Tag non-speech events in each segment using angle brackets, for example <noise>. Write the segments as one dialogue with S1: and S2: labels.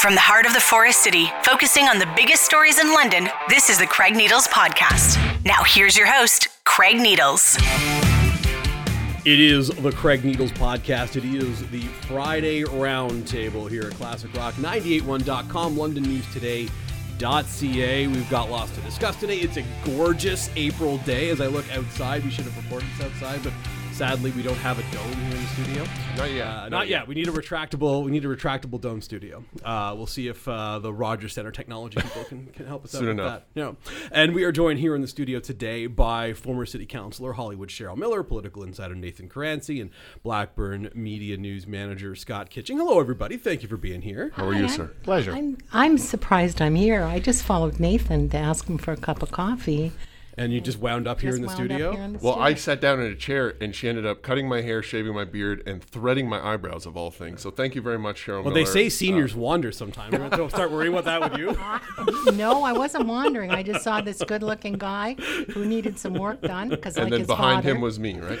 S1: From the heart of the Forest City, focusing on the biggest stories in London, this is the Craig Needles Podcast. Now, here's your host, Craig Needles.
S2: It is the Craig Needles Podcast. It is the Friday Roundtable here at Classic Rock 981.com, London News Today.ca. We've got lots to discuss today. It's a gorgeous April day. As I look outside, we should have recorded this outside, but Sadly, we don't have a dome here in the studio.
S3: Not yet.
S2: Uh, not,
S3: Not
S2: yet.
S3: yet.
S2: We need a retractable. We need a retractable dome studio. Uh, we'll see if uh, the Rogers Center technology people can, can help us out with
S3: enough.
S2: that. Yeah. And we are joined here in the studio today by former City Councilor Hollywood Cheryl Miller, political insider Nathan Caranci, and Blackburn Media News Manager Scott Kitching. Hello, everybody. Thank you for being here.
S3: How are you,
S4: Hi,
S3: sir?
S4: I'm-
S3: Pleasure.
S4: I'm I'm surprised I'm here. I just followed Nathan to ask him for a cup of coffee.
S2: And you just wound up here
S4: Just
S2: in the studio.
S4: here in the
S3: well, I sat down in a chair and she ended up cutting my hair, shaving my beard, and threading my eyebrows of all things. So thank you very much, Cheryl.
S2: well, they say seniors wander sometimes. We're going to start worrying about that with you. <laughs>
S4: no, I wasn't wandering. I just saw this good-looking guy who needed some work done because
S3: and
S4: like
S3: then
S4: his
S3: behind
S4: father.
S3: him was me, right?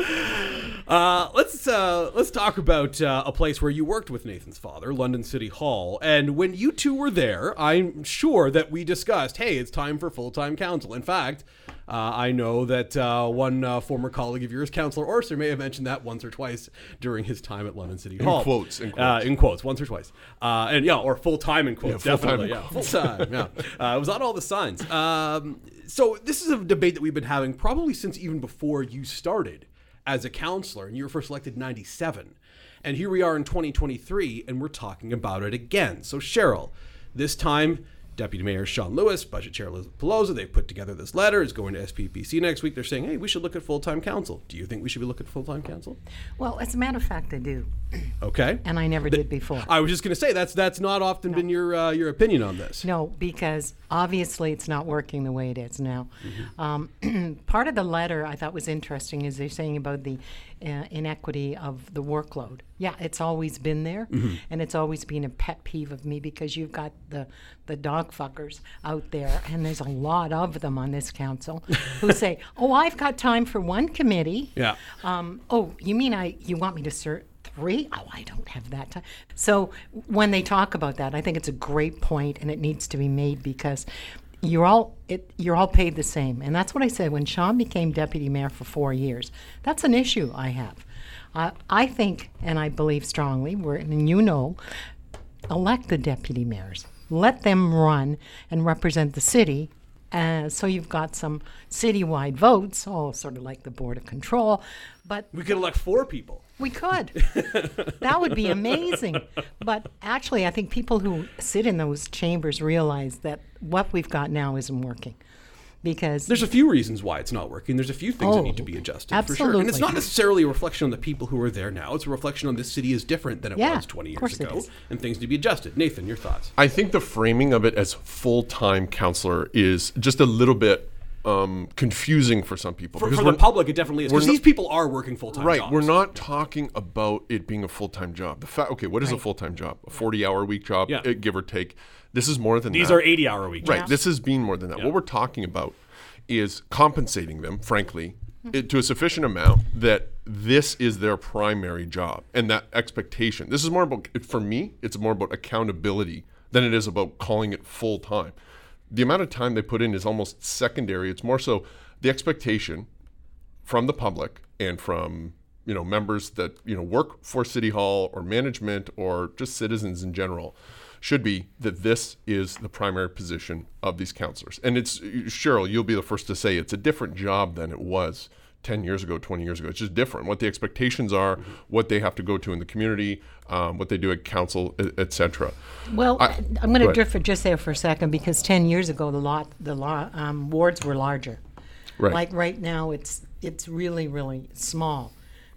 S3: <laughs>
S2: Uh, let's uh, let's talk about uh, a place where you worked with Nathan's father, London City Hall. And when you two were there, I'm sure that we discussed, hey, it's time for full time council. In fact, uh, I know that uh, one uh, former colleague of yours, Councillor Orser, may have mentioned that once or twice during his time at London City Hall.
S3: quotes, in
S2: Uh,
S3: quotes.
S2: in quotes, once or twice. Uh, and yeah, or full time in quotes,
S3: Yeah, full-time
S2: definitely. Yeah, full time. Yeah, <laughs> uh, it was on all the signs. Um, so this is a debate that we've been having probably since even before you started as a counselor, and you were first elected in '97. And here we are in 2023, and we're talking about it again. So Cheryl, this time. Deputy Mayor Sean Lewis, Budget Chair Elizabeth Peloza, they've put together this letter. It's going to SPPC next week. They're saying, hey, we should look at full time council. Do you think we should be looking at full time council?
S4: Well, as a matter of fact, I do,
S2: Okay.
S4: and I never did before.
S2: I was just going to say that's that's not often been your uh, your opinion on this.
S4: No, because obviously it's not working the way it is now.
S2: Mm-hmm.
S4: Um, <clears throat> part of the letter I thought was interesting is they're saying about the uh, inequity of the workload. Yeah, it's always been there,
S2: Mm-hmm.
S4: and it's always been a pet peeve of me because you've got the the dog fuckers out there, and there's a lot of them on this council who <laughs> say, "Oh, I've got time for one committee."
S2: Yeah.
S4: Um, oh, you mean I? You want me to serve three? Oh, I don't have that time. So when they talk about that, I think it's a great point, and it needs to be made because you're all it, you're all paid the same, and that's what I said when Sean became deputy mayor for four years. That's an issue I have. Uh, I think, and I believe strongly, we're, and you know, elect the deputy mayors. Let them run and represent the city. Uh, so you've got some citywide votes, all sort of like the board of control. But
S2: We could elect four people.
S4: We could. that would be amazing. But actually, I think people who sit in those chambers realize that what we've got now isn't working. Because
S2: There's a few reasons why it's not working. There's a few things that
S4: Oh,
S2: need to be oh, adjusted for sure. And it's not necessarily a reflection on the people who are there now. It's a reflection on this city is different than it
S4: Yeah,
S2: was 20 years ago, and things need to be adjusted. Nathan, your thoughts?
S3: I think the framing of it as full time counselor is just a little bit um, confusing for some people.
S2: For, for the public, it definitely is. Because these people are working full time
S3: Right,
S2: jobs.
S3: we're not talking about it being a full time job. The fact, okay, what is a full time job? A forty hour week job,
S2: Yeah.
S3: uh, give or take. This is more than
S2: These
S3: that.
S2: are 80 hour week
S3: Right.
S2: jobs.
S3: This is being more than that. What we're talking about is compensating them, frankly, it, to a sufficient amount that this is their primary job and that expectation. This is more about, for me, it's more about accountability than it is about calling it full time. The amount of time they put in is almost secondary. It's more so the expectation from the public and from you know members that you know work for city hall or management or just citizens in general should be that this is the primary position of these counselors and it's cheryl you'll be the first to say it's a different job than it was 10 years ago 20 years ago it's just different what the expectations are what they have to go to in the community um, what they do at council etc
S4: Well,
S3: I-
S4: I, am going to
S3: drift
S4: differ just there for a second because ten years ago the lot the law um, wards were larger.
S3: Right.
S4: Like right now, it's it's really really small.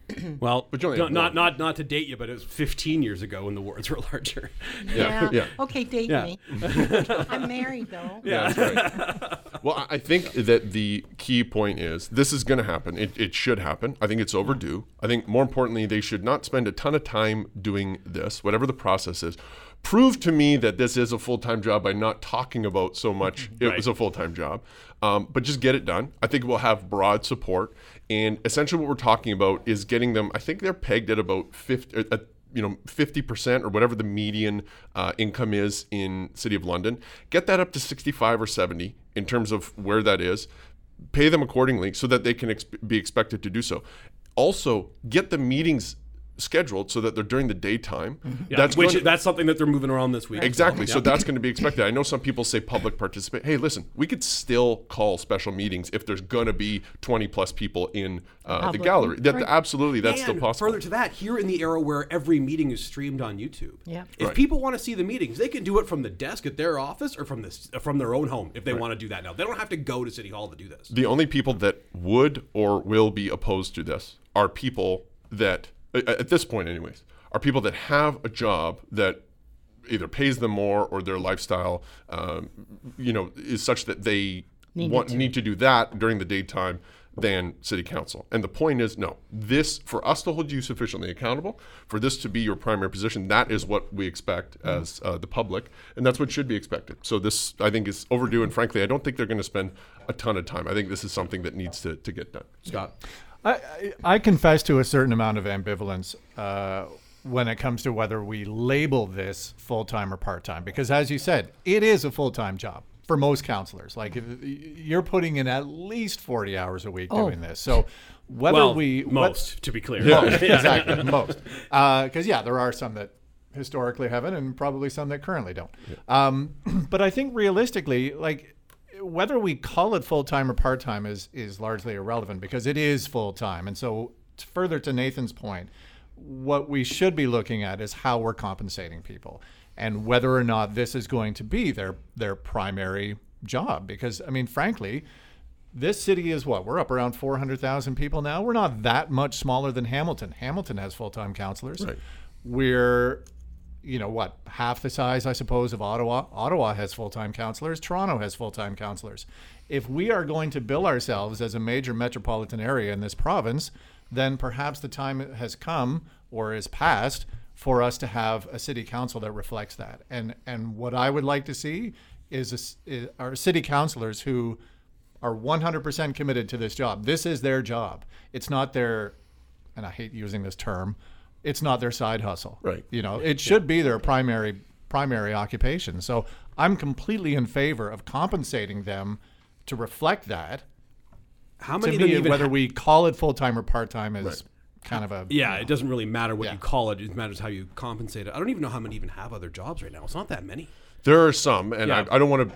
S4: <clears throat>
S2: Well,
S3: But you
S2: not, not not not to date you, but it was 15 years ago when the wards were <laughs> larger.
S3: Yeah, <laughs> yeah.
S4: Okay, date
S2: Yeah.
S4: me. <laughs> I'm married though.
S3: Yeah, that's right. well, I- I think that the key point is this is going to happen. It, it should happen. I think it's overdue. I think more importantly, they should not spend a ton of time doing this, whatever the process is. Prove to me that this is a full time job by not talking about so much it
S2: Right.
S3: was a full time job. Um, but just get it done. I think we'll have broad support. And essentially, what we're talking about is getting them, I think they're pegged at about 50, uh, you know 50% or whatever the median uh, income is in city of london. Get that up to 65 or 70 in terms of where that is. Pay them accordingly so that they can ex- be expected to do so. Also get the meetings scheduled so that they're during the daytime
S2: Yeah,
S3: that's
S2: which
S3: to-
S2: that's something that they're moving around this week.
S3: Exactly. So
S2: Yeah.
S3: that's going to be expected. I know some people say public participate. Hey, listen, we could still call special meetings if there's going to be 20 plus people in uh, the gallery. That,
S4: Right.
S3: Absolutely, that's still
S2: and
S3: possible.
S2: Further to that, here in the era where every meeting is streamed on YouTube,
S4: Yeah.
S2: if
S3: Right.
S2: people want to see the meetings, they can do it from the desk at their office or from this from their own home if they want to do that now. They don't have to go to City Hall to do this.
S3: the only people that would or will be opposed to this are people that, a- at this point, anyways, are people that have a job that either pays them more or their lifestyle, um, you know, is such that they want
S4: to.
S3: need to do that during the daytime than city council. And the point is, no, this for us to hold you sufficiently accountable, for this to be your primary position, that is what we expect as uh, the public, and that's what should be expected. So this, I think, is overdue. And frankly, I don't think they're going to spend a ton of time. I think this is something that needs to, to get done.
S2: Scott,
S5: I, I I confess to a certain amount of ambivalence uh, when it comes to whether we label this full time or part time, because as you said, it is a full time job for most counselors. Like if, you're putting in at least forty hours a week doing this. So whether
S2: well,
S5: we what-
S2: most to be clear.
S5: most, <laughs> exactly most because yeah there are some that historically haven't and probably some that currently don't um, <clears throat> but i think realistically like whether we call it full-time or part-time is is largely irrelevant because it is full-time and so further to nathan's point what we should be looking at is how we're compensating people and whether or not this is going to be their their primary job because i mean frankly this city is what we're up around 400,000 people now. We're not that much smaller than Hamilton. Hamilton has full-time counselors.
S3: Right.
S5: We're you know what, half the size I suppose of Ottawa. Ottawa has full-time counselors. Toronto has full-time counselors. If we are going to bill ourselves as a major metropolitan area in this province, then perhaps the time has come or is past for us to have a city council that reflects that. And and what I would like to see is, is our city councilors who are 100% committed to this job. This is their job. It's not their, and I hate using this term, it's not their side hustle.
S3: Right.
S5: You know, it should be their primary primary occupation. So I'm completely in favor of compensating them to reflect that.
S2: How many them
S5: me,
S2: even
S5: whether
S2: ha-
S5: we call it full time or part time is kind of a
S2: Yeah, it doesn't really matter what
S5: Yeah.
S2: you call it. It matters how you compensate it. I don't even know how many even have other jobs right now. It's not that many.
S3: There are some, and
S2: Yeah.
S3: I, I don't want to.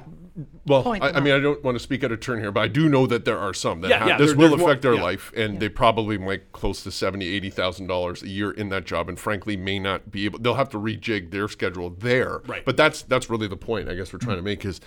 S3: Well, I, I mean, I don't want to speak out of turn here, but I do know that there are some that
S2: Yeah,
S3: have,
S2: yeah,
S3: this will
S2: there's more-
S3: affect their
S2: yeah.
S3: life, and they probably make close to seventy, eighty thousand dollars a year in that job, and frankly, may not be able. They'll have to rejig their schedule there.
S2: Right.
S3: But that's that's really the point. I guess we're trying to make is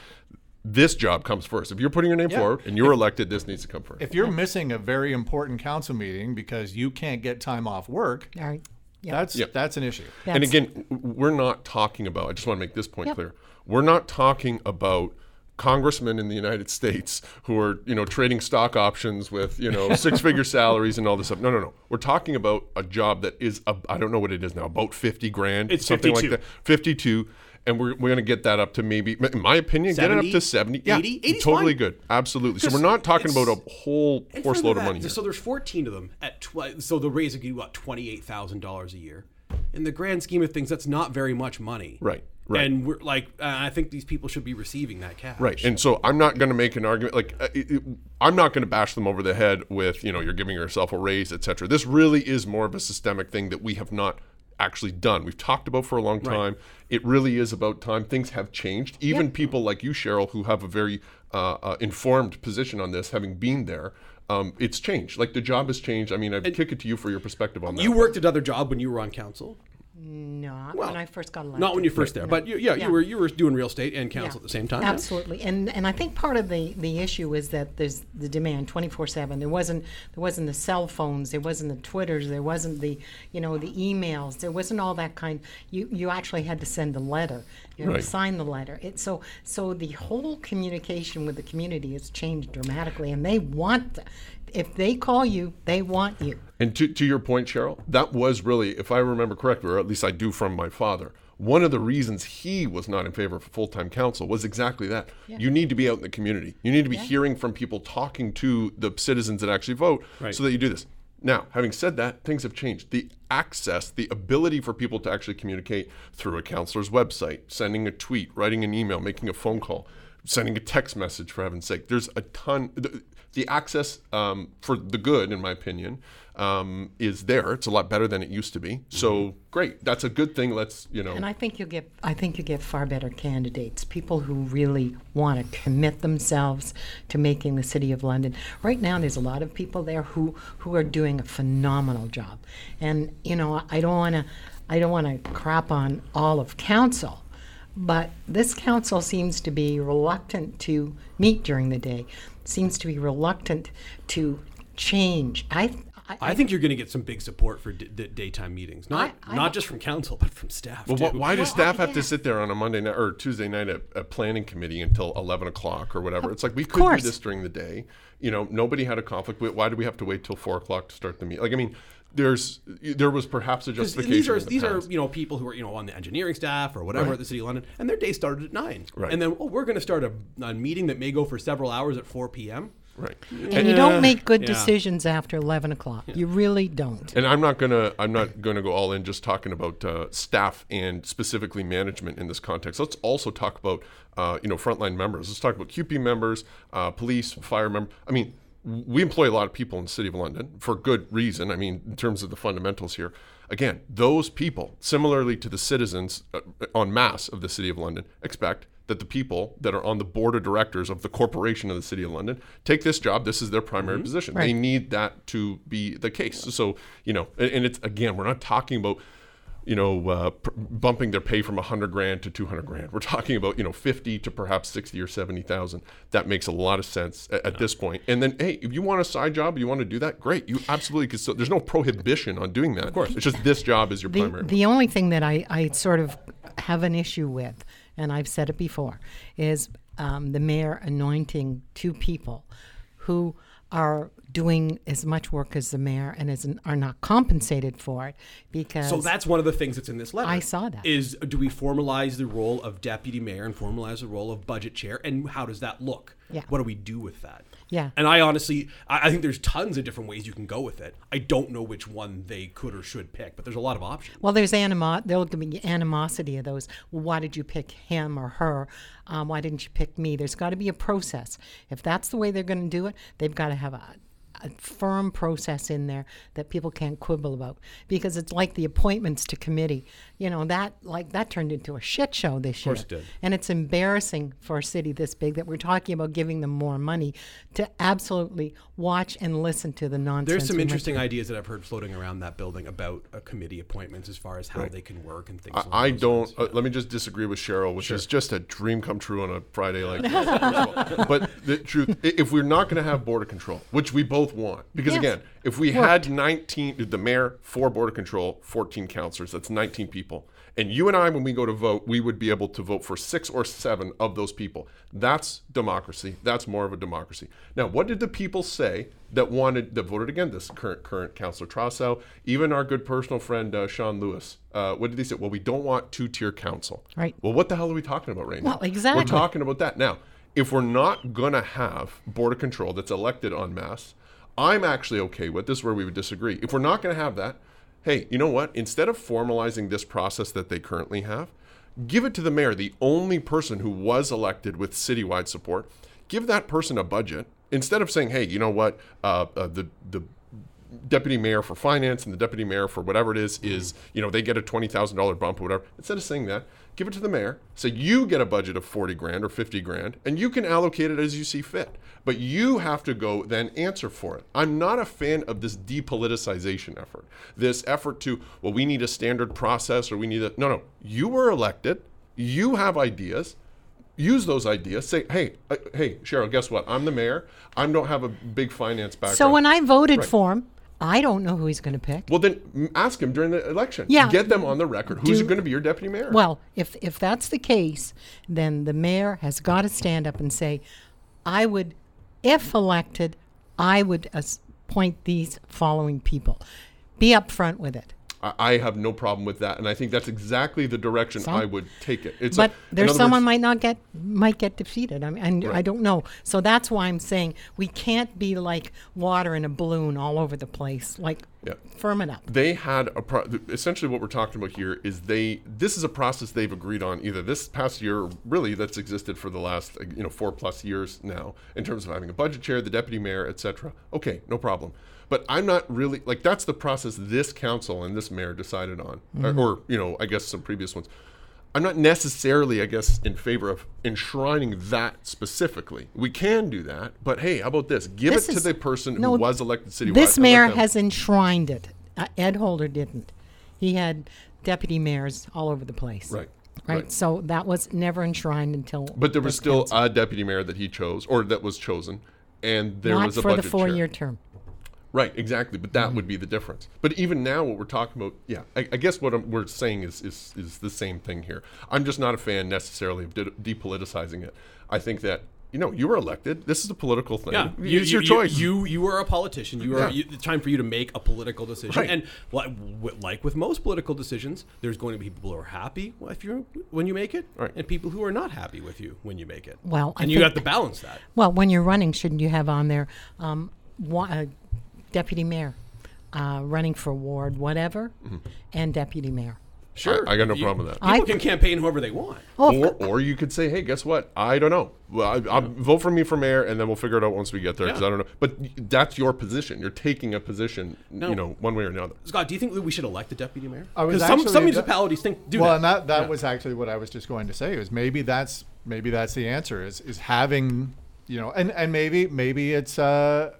S3: this job comes first. If you're putting your name
S5: Yeah.
S3: forward and you're elected, this needs to come first.
S5: if you're missing a very important council meeting because you can't get time off work,
S4: All right. Yeah.
S5: that's
S3: Yeah.
S5: that's an issue.
S3: and again, we're not talking about. I just want to make this point
S4: Yep.
S3: clear. We're not talking about congressmen in the United <laughs> States who are, you know, trading stock options with, you know, <laughs> six-figure salaries and all this stuff. No, no, no. We're talking about a job that is, a, I don't know what it is now, about fifty grand,
S2: It's
S3: something
S2: 52.
S3: like that, fifty-two. And we're, we're going to get that up to maybe, in my opinion, get it up to 70. Yeah,
S2: 80? 80 's
S3: totally
S2: fine.
S3: good. Absolutely. So we're not talking about a whole horse load of
S2: that,
S3: money here.
S2: So there's 14 of them at tw- so the raise would be what 28 thousand dollars a year. In the grand scheme of things, that's not very much money.
S3: Right, right.
S2: And we're like, uh, I think these people should be receiving that cash.
S3: Right. And so I'm not going to make an argument like uh, it, it- I'm not going to bash them over the head with, you know, you're giving yourself a raise, et cetera. This really is more of a systemic thing that we have not actually done. We've talked about for a long time. It really is about time. Things have changed. Even people like you, Cheryl, who have a very uh, uh, informed position on this, having been there, um, it's changed. Like the job has changed. I mean, I kick it to you for your perspective on that.
S2: You worked another job when you were on council.
S4: Not when I first got elected.
S2: Not when you first there, but you, yeah,
S4: Yeah.
S2: you were you were doing real estate and council
S4: Yeah.
S2: at the same time.
S4: Absolutely, and and I think part of the the issue is that there's the demand twenty four seven. There wasn't there wasn't the cell phones, there wasn't the twitters, there wasn't the you know the emails, there wasn't all that kind. You you actually had to send a letter, you had
S3: Right.
S4: to sign the letter. It so so the whole communication with the community has changed dramatically, and they want. If they call you, they want you.
S3: And to, to your point, Cheryl, that was really, if I remember correctly, or at least I do from my father, one of the reasons he was not in favor of full time council was exactly that. You need to be out in the community. You need to be hearing from people, talking to the citizens that actually vote,
S2: Right.
S3: so that you do this. Now, having said that, things have changed. The access, the ability for people to actually communicate through a counselor's website, sending a tweet, writing an email, making a phone call, sending a text message, for heaven's sake. There's a ton. The, the access um, for the good, in my opinion, um, is there. It's a lot better than it used to be. So great. That's a good thing. Let's you know.
S4: And I think you get I think you get far better candidates, people who really want to commit themselves to making the city of London. Right now there's a lot of people there who who are doing a phenomenal job. And you know, I don't want to I don't want to crap on all of council. But this council seems to be reluctant to meet during the day, seems to be reluctant to change. I, I,
S2: I think you're going to get some big support for d- d- daytime meetings, not
S4: I- I-
S2: not just from council, but from staff.
S3: Well,
S2: too.
S3: why does
S4: Well,
S3: staff have
S4: yeah.
S3: to sit there on a Monday night or Tuesday night at a planning committee until eleven o'clock or whatever? It's like we could do this during the day. You know, nobody had a conflict. Why do we have to wait till four o'clock to start the meeting? Like, I mean, there's there was perhaps a justification.
S2: these are
S3: the
S2: these are you know people who are you know on the engineering staff or whatever
S3: Right.
S2: at the city of London, and their day started at nine.
S3: Right.
S2: And then oh, we're going to start a, a meeting that may go for several hours at four p.m.
S3: right.
S4: and you don't make good
S2: yeah.
S4: decisions after 11 o'clock. You really don't.
S3: And I'm not gonna I'm not gonna go all in just talking about uh, staff and specifically management in this context. Let's also talk about uh, you know frontline members. Let's talk about CUPE members, uh, police, fire members. I mean, w- we employ a lot of people in the city of London for good reason. I mean, in terms of the fundamentals here. Again, those people, similarly to the citizens uh, en masse of the city of London, expect that the people that are on the board of directors of the corporation of the city of London take this job. This is their primary position. They need that to be the case. So, you know, and it's again, we're not talking about, you know, uh, pr- bumping their pay from 100 grand to 200 grand. We're talking about, you know, 50 to perhaps 60 or 70,000. That makes a lot of sense at, at this point. And then, hey, if you want a side job, you want to do that, great. You absolutely could. So there's no prohibition on doing that. Of
S2: course.
S3: It's just this job is your
S4: The,
S3: primary.
S4: the only thing that I, I sort of have an issue with, and I've said it before, is um, the mayor anointing two people who are doing as much work as the mayor and is, are not compensated for it because
S2: So that's one of the things that's in this letter.
S4: I saw that.
S2: Is do we formalize the role of deputy mayor and formalize the role of budget chair, and how does that look?
S4: Yeah.
S2: What do we do with that?
S4: Yeah.
S2: And I honestly, I, I think there's tons of different ways you can go with it. I don't know which one they could or should pick, but there's a lot of options.
S4: Well, there's animo- there'll be animosity of those. Well, why did you pick him or her? Um, why didn't you pick me? There's got to be a process. If that's the way they're going to do it, they've got to have a, a firm process in there that people can't quibble about. Because it's like the appointments to committee. You know that like that turned into a shit show this year.
S2: course it did.
S4: And it's embarrassing for a city this big that we're talking about giving them more money to absolutely watch and listen to the nonsense.
S2: There's some
S4: we went
S2: interesting ideas that I've heard floating around that building about uh, committee appointments as far as how they can work and things. along
S3: I don't.
S2: lines.
S3: Uh, let me just disagree with Cheryl, which is just a dream come true on a Friday like this. first of all. <laughs> But the truth, if we're not going to have border control, which we both want, because
S4: Yes.
S3: again, if we had 19, the mayor, four border control, 14 counselors, that's 19 people. And you and I, when we go to vote, we would be able to vote for six or seven of those people. That's democracy. That's more of a democracy. Now, what did the people say that wanted that voted against this current current councillor Trosow, even our good personal friend uh, Sean Lewis? Uh, what did they say? Well, we don't want two tier council.
S4: Right.
S3: Well, what the hell are we talking about right now?
S4: Well, exactly.
S3: We're talking about that now. If we're not gonna have border control that's elected en masse, I'm actually okay with this. is Where we would disagree. If we're not gonna have that, hey, you know what? Instead of formalizing this process that they currently have, give it to the mayor, the only person who was elected with citywide support. Give that person a budget instead of saying, hey, you know what? Uh, uh, the the deputy mayor for finance and the deputy mayor for whatever it is is you know they get a twenty thousand dollar bump or whatever. Instead of saying that, give it to the mayor. Say you get a budget of forty grand or fifty grand, and you can allocate it as you see fit. But you have to go then answer for it. I'm not a fan of this depoliticization effort. This effort to well, we need a standard process or we need a no no. You were elected. You have ideas use those ideas. Say, hey, uh, hey, Cheryl, guess what? I'm the mayor. I don't have a big finance background.
S4: So when I voted
S3: Right.
S4: for him, I don't know who he's going to pick.
S3: well, then ask him during the election.
S4: Yeah.
S3: Get them on the record. Who's going to be your deputy mayor?
S4: Well, if if that's the case, then the mayor has got to stand up and say, "I would, if elected, I would appoint these following people." Be upfront with it.
S3: I, have no problem with that, and I think that's exactly the direction
S4: Some-
S3: I would take it. It's
S4: but
S3: a,
S4: there's someone
S3: words-
S4: might not get might get defeated. I mean, and I don't know. So that's why I'm saying we can't be like water in a balloon all over the place. Like,
S3: Yeah.
S4: firm it up.
S3: they had a pro- essentially what we're talking about here is they this is a process they've agreed on either this past year or really that's existed for the last you know four plus years now in terms of having a budget chair the deputy mayor etc okay no problem but i'm not really like that's the process this council and this mayor decided on or, or you know i guess some previous ones i'm not necessarily i guess in favor of enshrining that specifically we can do that but hey how about this give
S4: This
S3: it to
S4: is-
S3: the person
S4: no,
S3: who was elected citywide
S4: This mayor has enshrined it. Uh, Ed Holder didn't. He had deputy mayors all over the place.
S3: Right,
S4: Right.
S3: right.
S4: So that was never enshrined until.
S3: But there was still
S4: council.
S3: a deputy mayor that he chose, or that was chosen, and there
S4: not
S3: was a
S4: for the four-year term.
S3: Right, exactly. But that would be the difference. But even now, what we're talking about, yeah, I, I guess what I'm, we're saying is, is is the same thing here. I'm just not a fan necessarily of de- depoliticizing it. I think that you know you were elected. This is a political thing.
S2: Yeah,
S3: it's your choice.
S2: You, you were a politician. You are.
S3: Yeah.
S2: You, it's time for you to make a political decision.
S3: Right.
S2: And like, like with most political decisions, there's going to be people who are happy if you when you make it,
S3: Right.
S2: and people who are not happy with you when you make it.
S4: Well, I
S2: and you
S4: think-
S2: have to balance that.
S4: Well, when you're running, shouldn't you have on there um, one, uh, deputy mayor, uh, running for ward, whatever, and deputy mayor?
S2: Sure,
S3: I got no
S2: You-
S3: problem with that.
S2: People
S4: I-
S2: can campaign whoever they want.
S4: Oh,
S3: or, or you could say, hey, guess what? I don't know. Well, I, I vote for me for mayor, and then we'll figure it out once we get there because
S2: Yeah.
S3: I don't know. But y- that's your position. You're taking a position, you know, one way or another.
S2: Scott, do you think that we should elect a deputy mayor?
S5: I was
S2: Because some,
S5: actually-
S2: some municipalities think do
S5: well,
S2: that.
S5: and that that
S2: Yeah.
S5: was actually what I was just going to say. is maybe that's maybe that's the answer. Is is having you know, and and maybe maybe it's uh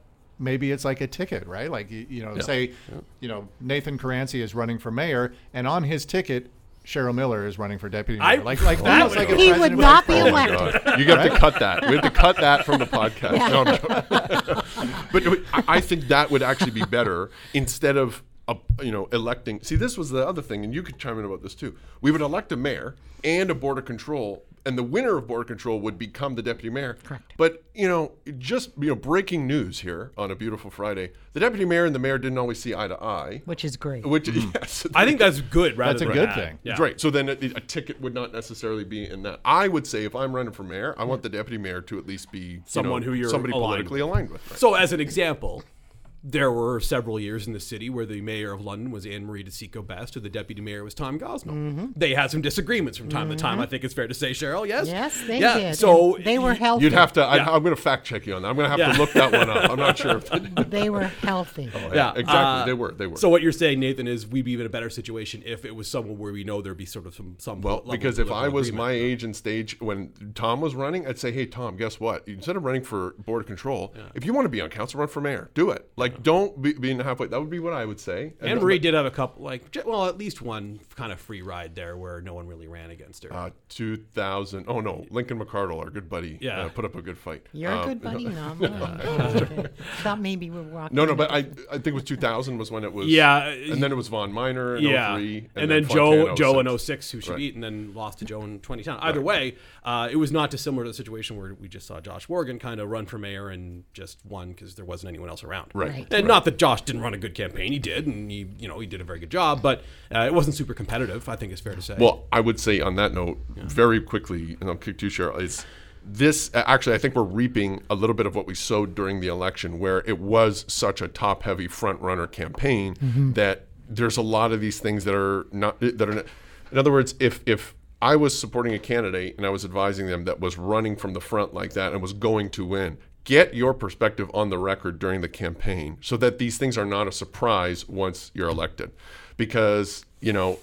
S5: maybe it's like a ticket, right? Like you, you know, say you know Nathan Caranci is running for mayor, and on his ticket. Cheryl Miller is running for deputy mayor.
S2: I-
S5: like, like
S2: that
S5: almost
S2: would-
S5: like a
S4: He would not be
S5: president.
S4: elected.
S3: God. You got to cut that. We have to cut that from the podcast. No, I'm <laughs> but I- I think that would actually be better instead of uh, you know electing. See, this was the other thing, and you could chime in about this too. We would elect a mayor and a board of control, and the winner of board control would become the deputy mayor.
S4: Correct.
S3: But you know, just you know, breaking news here on a beautiful Friday: the deputy mayor and the mayor didn't always see eye to eye.
S4: which is great.
S3: Which mm-hmm. <laughs> yes,
S2: I think that's good. Rather
S5: That's a good thing.
S2: Yeah.
S3: Right. So then a, a ticket would not necessarily be in that. I would say if I'm running for mayor, I want the deputy mayor to at least be you
S2: Someone
S3: know,
S2: who you're
S3: somebody
S2: aligned
S3: politically
S2: with.
S3: aligned with. right?
S2: So, as an example, there were several years in the city where the mayor of London was Anne Marie DeCicco-Best, or the deputy mayor was Tom Gosnell. They had some disagreements from time to time. I think it's fair to say, Cheryl. Yes.
S4: yes, they
S2: yeah.
S4: did.
S2: So
S4: and they were healthy.
S3: You'd have to. I,
S2: Yeah.
S3: I'm going to fact check you on that. I'm going to have
S2: Yeah.
S3: to look that one up. I'm not sure. If <laughs> <laughs>
S4: they were healthy.
S2: Oh, Yeah,
S3: exactly.
S2: uh,
S3: they were. They were.
S2: So what you're saying, Nathan, is we'd be in a better situation if it was someone where we know there'd be sort of some some
S3: well,
S2: level of
S3: because if I was
S2: agreement.
S3: my age and stage when Tom was running, I'd say, "Hey, Tom, guess what? Instead of running for board of control, if you want to be on council, run for mayor. Do it. Like, don't be, be in the halfway. That would be what I would say. And
S2: Anne
S3: then-
S2: Marie did have a couple, like, well, at least one kind of free ride there where no one really ran against her.
S3: Uh, 2000. Oh no, Lincoln McCardle, our good buddy,
S2: Yeah.
S3: uh, put up a good fight.
S4: You're a
S3: Um,
S4: good <laughs> buddy now. okay. Thought maybe we were walking.
S3: No, no, but I, I think it was 2000 was when it was.
S2: Yeah,
S3: and then it was Von Miner in
S2: yeah,
S3: 03,
S2: and, then,
S3: Fontana
S2: Joe Joe in
S3: 06.
S2: 06, who she
S3: Right.
S2: beat, and then lost to Joe in 2010. Either way, uh, it was not dissimilar to the situation where we just saw Josh Morgan kind of run for mayor and just won because there wasn't anyone else around.
S3: Right.
S4: Right.
S2: And not that Josh didn't run a good campaign, he did, and he you know he did a very good job, but uh, it wasn't super competitive. I think it's fair to say.
S3: Well, I would say on that note, very quickly, and I'll kick to you, Cheryl, is this actually, I think we're reaping a little bit of what we sowed during the election, where it was such a top heavy front runner campaign that there's a lot of these things that are not, that are, not, in other words, if, if, I was supporting a candidate and I was advising them that was running from the front like that and was going to win. Get your perspective on the record during the campaign so that these things are not a surprise once you're elected. Because, you know,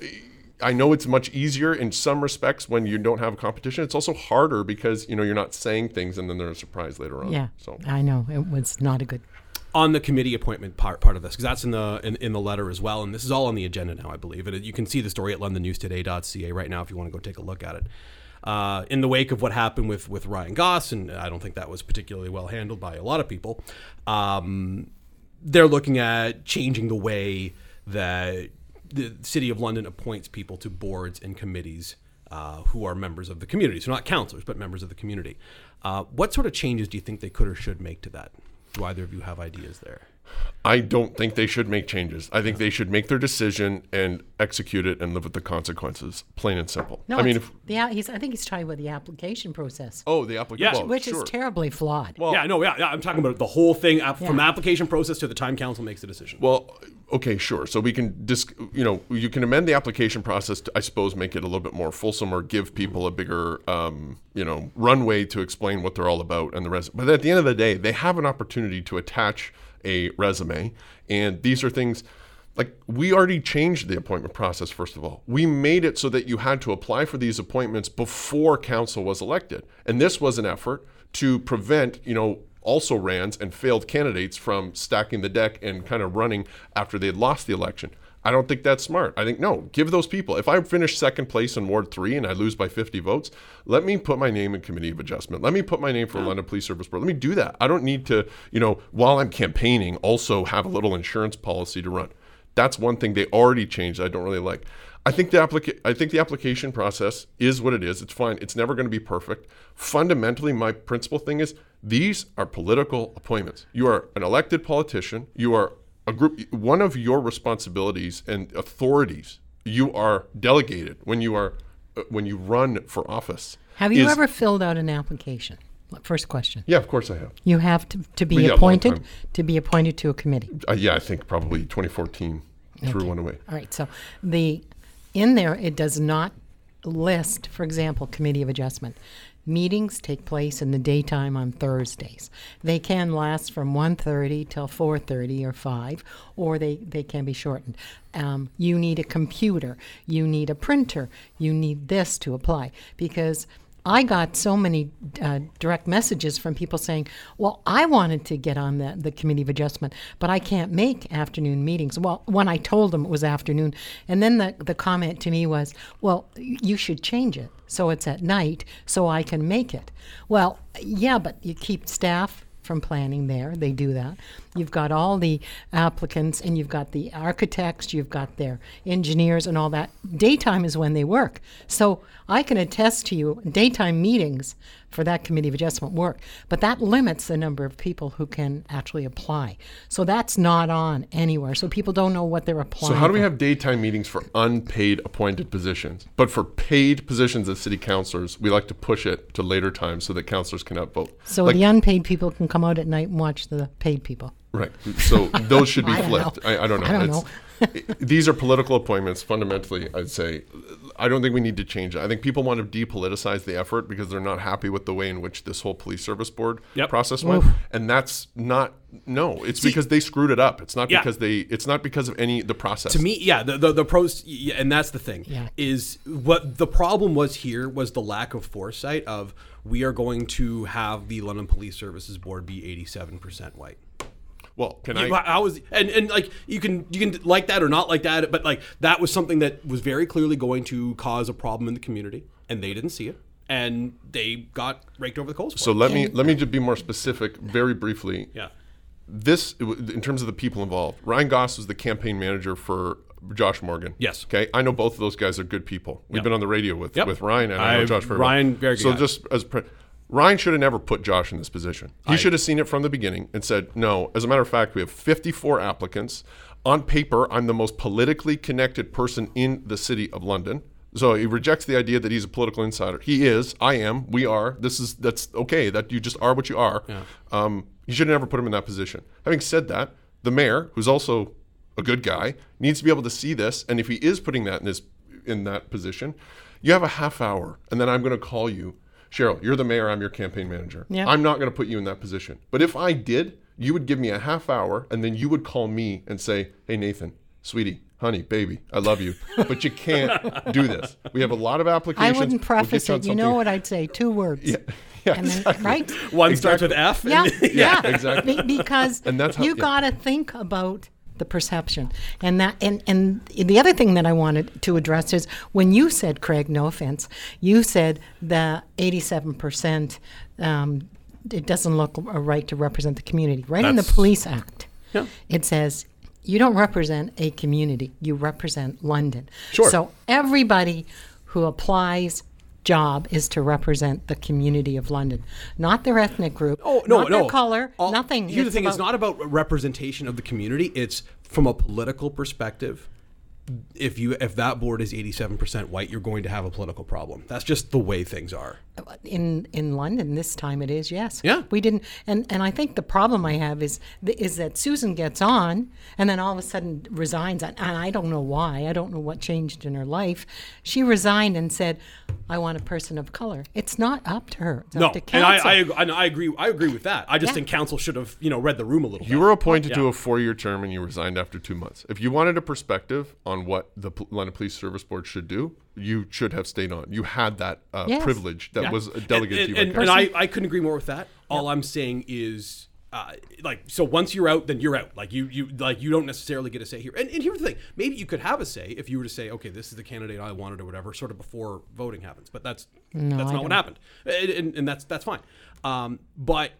S3: I know it's much easier in some respects when you don't have a competition. It's also harder because, you know, you're not saying things and then they're a surprise later on.
S4: Yeah,
S3: So
S4: I know it was not a good.
S2: on the committee appointment part part of this because that's in the in, in the letter as well and this is all on the agenda now i believe and you can see the story at londonnewstoday.ca right now if you want to go take a look at it uh, in the wake of what happened with with ryan gauss and i don't think that was particularly well handled by a lot of people um, they're looking at changing the way that the city of london appoints people to boards and committees uh, who are members of the community. So not councilors but members of the community. Uh, what sort of changes do you think they could or should make to that? Do either of you have ideas there
S3: I don't think they should make changes. I think they should make their decision and execute it and live with the consequences, plain and simple.
S4: No,
S3: I mean,
S4: it's-
S3: if,
S4: the, he's, I think he's talking about the application process,
S3: oh, the application,
S2: Yeah.
S3: well,
S4: which
S3: sure.
S4: is terribly flawed.
S2: Well, yeah, no, yeah, yeah. I'm talking about the whole thing app- from application process to the time council makes the decision.
S3: Well, okay, sure. So we can dis- you know, you can amend the application process to, I suppose, make it a little bit more fulsome or give people a bigger, um, you know, runway to explain what they're all about and the rest. But at the end of the day, they have an opportunity to attach a resume, and these are things. Like we already changed the appointment process. First of all, we made it so that you had to apply for these appointments before council was elected, and this was an effort to prevent, you know, also rans and failed candidates from stacking the deck and kind of running after they had lost the election. I don't think that's smart. I think no, give those people. If I finish second place in Ward 3 and I lose by 50 votes, let me put my name in committee of adjustment. Let me put my name for London Police Service Board. Let me do that. I don't need to, you know, while I'm campaigning also have a little insurance policy to run. That's one thing they already changed I don't really like. I think the applica- I think the application process is what it is. It's fine. It's never going to be perfect. Fundamentally, my principal thing is these are political appointments. You are an elected politician. You are a group. One of your responsibilities and authorities you are delegated when you are uh, when you run for office.
S4: have you
S3: is-
S4: ever filled out an application? First question.
S3: Yeah, of course I have.
S4: You have to, to be
S3: Yeah,
S4: appointed to be appointed to a committee.
S3: Uh, yeah, I think probably 2014 threw one away.
S4: All right. So the in there it does not list, for example, committee of adjustment. Meetings take place in the daytime on Thursdays. They can last from 1.30 till 4.30 or 5, or they, they can be shortened. Um, you need a computer. You need a printer. You need this to apply. Because I got so many uh, direct messages from people saying, "Well, I wanted to get on the, the committee of adjustment, but I can't make afternoon meetings." Well, when I told them it was afternoon, and then the the comment to me was, "Well, you should change it so it's at night so I can make it." Well, yeah, but you keep staff from planning there. They do that. You've got all the applicants and you've got the architects, you've got their engineers and all that. Daytime is when they work. So I can attest to you, daytime meetings for that committee of adjustment work, but that limits the number of people who can actually apply. So that's not on anywhere. So people don't know what they're applying.
S3: So how do we
S4: for.
S3: have daytime meetings for unpaid appointed positions, but for paid positions as city councilors, we like to push it to later times so that councilors can both.
S4: So
S3: like,
S4: the unpaid people can come out at night and watch the paid people.
S3: right. So those <laughs> should be
S4: I know.
S3: flipped. I, I don't know.
S4: I don't
S3: It's- <laughs> these are political appointments. Fundamentally, I'd say I don't think we need to change it. I think people want to depoliticize the effort because they're not happy with the way in which this whole police service board
S2: Yep.
S3: process went, and that's not. No, it's because they screwed it up. It's not
S2: Yeah.
S3: because they. It's not because of any the process.
S2: to me, yeah, the the, the pros, yeah, and that's the thing
S4: Yeah.
S2: is what the problem was here was the lack of foresight of we are going to have the London Police Services Board be eighty seven percent white.
S3: Well, can
S2: You-
S3: I?
S2: How was and and like you can you can like that or not like that, but like that was something that was very clearly going to cause a problem in the community, and they didn't see it, and they got raked over the coals. For
S3: So
S2: it.
S3: let me let me just be more specific, very briefly.
S2: yeah,
S3: This, in terms of the people involved, Ryan Gauss was the campaign manager for Josh Morgan.
S2: Yes.
S3: Okay, I know both of those guys are good people. We've
S2: Yep.
S3: been on the radio with
S2: Yep.
S3: with Ryan and I, know
S2: I've-
S3: Josh very
S2: Ryan,
S3: well.
S2: very good
S3: So
S2: guy.
S3: just as pre- Ryan should have never put Josh in this position. He should have seen it from the beginning and said, "No." As a matter of fact, we have 54 applicants. On paper, I'm the most politically connected person in the city of London. So he rejects the idea that he's a political insider. He is. I am. We are. This is. That's okay. That you just are what you are. Um, you should have never put him in that position. Having said that, the mayor, who's also a good guy, needs to be able to see this. And if he is putting that in his in that position, you have a half hour, and then I'm going to call you, Cheryl. You're the mayor. I'm your campaign manager.
S4: Yeah.
S3: I'm not going to put you in that position. But if I did, you would give me a half hour, and then you would call me and say, "Hey, Nathan, sweetie." Honey, baby, I love you, but you can't do this. We have a lot of applications.
S4: I wouldn't
S3: We'll
S4: preface
S3: you
S4: it. You know what I'd say? Two words.
S3: Yeah, yeah,
S4: And then,
S3: exactly.
S4: right?
S2: one starts with F. and- <laughs>
S4: Yeah, yeah,
S3: exactly.
S4: Be- because
S3: And that's how-
S4: you
S3: yeah.
S4: got to think about the perception, and that, and and the other thing that I wanted to address is when you said, Craig, no offense, you said the eighty-seven percent. Um, it doesn't look a right to represent the community. Right in the Police Act,
S2: Yeah.
S4: it says you don't represent a community; you represent London.
S2: Sure.
S4: So everybody who applies job is to represent the community of London, not their ethnic group.
S2: Oh no,
S4: not
S2: no
S4: their color,
S2: All-
S4: nothing.
S2: Here's the thing: it's not about representation of the community. It's from a political perspective. If you if that board is 87% white, you're going to have a political problem. That's just the way things are.
S4: In in London this time it is yes
S2: Yeah.
S4: we didn't and and I think the problem I have is is that Susan gets on and then all of a sudden resigns and and I don't know why I don't know what changed in her life she resigned and said I want a person of color it's not up to her it's
S2: No,
S4: up to
S2: and I, I ag- and I agree. I agree with that. I just
S4: Yeah.
S2: think council should have you know read the room a little. Bit.
S3: You
S2: bit.
S3: were appointed to a four-year term and you resigned after two months. If you wanted a perspective on what the P- London Police Service Board should do, you should have stayed on. You had that uh,
S4: Yes.
S3: privilege that
S2: Yeah.
S3: was delegated
S2: and,
S3: to you.
S2: and,
S3: by
S2: and. I, I couldn't agree more with that. All I'm saying is, uh, like, so once you're out, then you're out. Like you, you, like you don't necessarily get a say here. And, and here's the thing: maybe you could have a say if you were to say, okay, this is the candidate I wanted or whatever, sort of before voting happens. But that's that's
S4: I
S2: not what
S4: don't.
S2: happened, and, and, and that's that's fine. Um, but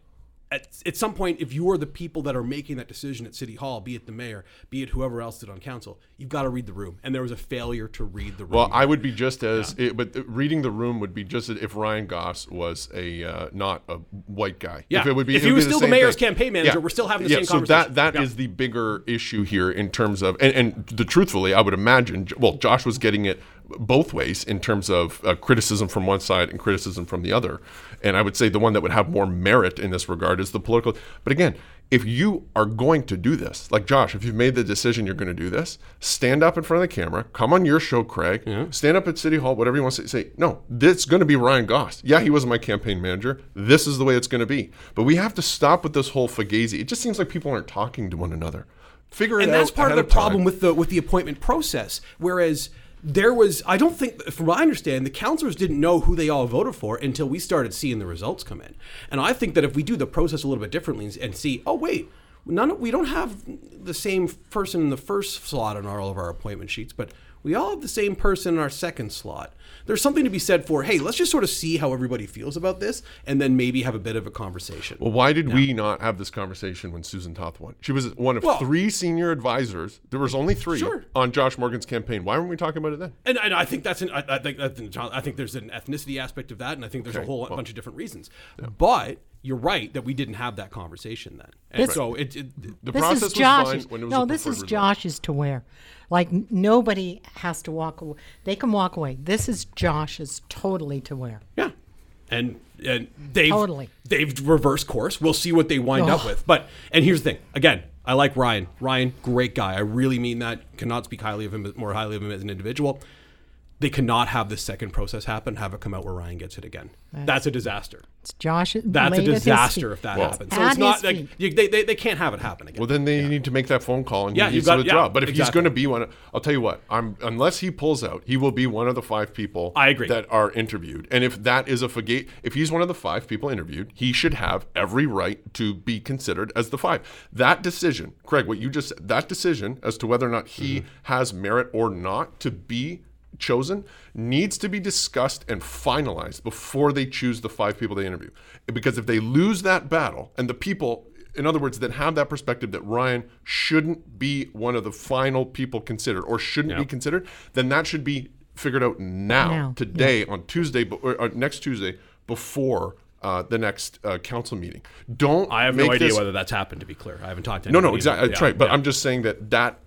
S2: at, at some point, if you are the people that are making that decision at City Hall, be it the mayor, be it whoever else did on council, you've got to read the room. And there was a failure to read the room.
S3: Well, I would be just as, it, but reading the room would be just as if Ryan Gauss was a uh, not a white guy.
S2: Yeah.
S3: if, it would be,
S2: If he was still the
S3: same
S2: mayor's
S3: thing.
S2: campaign manager, we're still having the
S3: yeah,
S2: same
S3: so
S2: conversation.
S3: that that
S2: Yeah.
S3: is the bigger issue here in terms of, and, and the truthfully, I would imagine. Well, Josh was getting it both ways in terms of uh, criticism from one side and criticism from the other. And I would say the one that would have more merit in this regard is the political. But again, if you are going to do this, like Josh, if you've made the decision you're going to do this, stand up in front of the camera, come on your show, Craig, stand up at City Hall, whatever you want to say. Say, no, this is going to be Ryan Gauss. Yeah, he wasn't my campaign manager. This is the way it's going to be. But we have to stop with this whole fugazi. It just seems like people aren't talking to one another. Figure it
S2: and
S3: out.
S2: that's part of the problem with the with the appointment process. Whereas there was, I don't think, from what I understand, the counselors didn't know who they all voted for until we started seeing the results come in. And I think that if we do the process a little bit differently and- see, oh wait, none, of- we don't have the same person in the first slot on all of our appointment sheets, but we all have the same person in our second slot. There's something to be said for, hey, let's just sort of see how everybody feels about this, and then maybe have a bit of a conversation.
S3: Well, why did we not have this conversation when Susan Toth won? She was one of
S2: Well-
S3: three senior advisors. There was only three
S2: Sure.
S3: on Josh Morgan's campaign. Why weren't we talking about it then?
S2: And, and I think that's an I, I think I think, John, I think there's an ethnicity aspect of that, and I think there's a whole
S3: well.
S2: bunch of different reasons. But you're right that we didn't have that conversation then, and
S4: This-
S2: so it, it
S3: The
S4: this
S3: process
S4: is
S3: was
S4: Josh's.
S3: fine when it was
S4: no,
S3: a
S4: this is
S3: result.
S4: Josh's to wear. Like nobody has to walk away. They can walk away. This is Josh's totally to wear.
S2: yeah, and and they've
S4: Totally.
S2: they've reversed course. We'll see what they wind up with. But and here's the thing. Again, I like Ryan. Ryan, great guy. I really mean that. Cannot speak highly of him, more highly of him as an individual. They cannot have this second process happen. Have it come out where Ryan gets it again. That's a disaster.
S4: It's Josh.
S2: That's a
S4: laid at his
S2: disaster if that
S3: Well-
S2: happens. So it's not like you, they, they, they can't have it happen again.
S3: Well, then they need to make that phone call and
S2: Yeah,
S3: he
S2: you've
S3: needs to
S2: got-
S3: withdraw.
S2: yeah,
S3: but if he's going to be one, I'll tell you what. I'm unless he pulls out, he will be one of the five people.
S2: I agree.
S3: that are interviewed. And if that is a fugate, if he's one of the five people interviewed, he should have every right to be considered as the five. That decision, Craig, what you just said, that decision as to whether or not he
S2: Mm-hmm.
S3: has merit or not to be chosen needs to be discussed and finalized before they choose the five people they interview. Because if they lose that battle and the people in other words, that have that perspective that Ryan shouldn't be one of the final people considered or shouldn't be considered, then that should be figured out now,
S4: Now,
S3: today, on Tuesday, or, or next Tuesday, before uh, the next uh, council meeting. Don't
S2: I have no idea
S3: this-
S2: whether that's happened. To be clear, I haven't talked to
S3: no, no, exactly.
S2: but
S3: That's right. But
S2: yeah.
S3: I'm just saying that that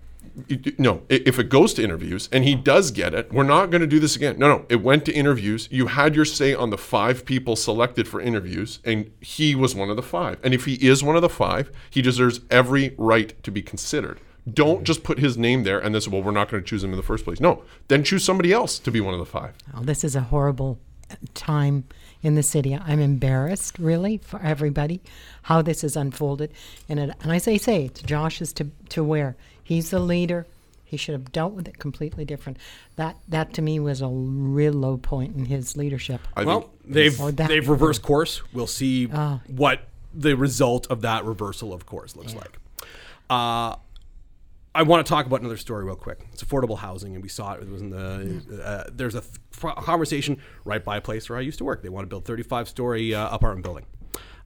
S3: no, if it goes to interviews and he does get it, we're not going to do this again. No, no, it went to interviews. You had your say on the five people selected for interviews, and he was one of the five. And if he is one of the five, he deserves every right to be considered. Don't mm-hmm. just put his name there and then say, well, we're not going to choose him in the first place. No, then choose somebody else to be one of the five.
S4: Oh, this is a horrible uh, time in the city. I'm embarrassed, really, for everybody, how this has unfolded. And it, and as I say, say it's Josh's to to wear. He's the leader. He should have dealt with it completely different. That that to me was a real low point in his leadership.
S3: I
S2: Well, they've
S4: that-
S2: they've reversed course. We'll see what the result of that reversal of course looks like. Uh, I want to talk about another story real quick. It's affordable housing, and we saw it. It was in the. Uh, there's a th- conversation right by a place where I used to work. They want to build 35 story uh, apartment building,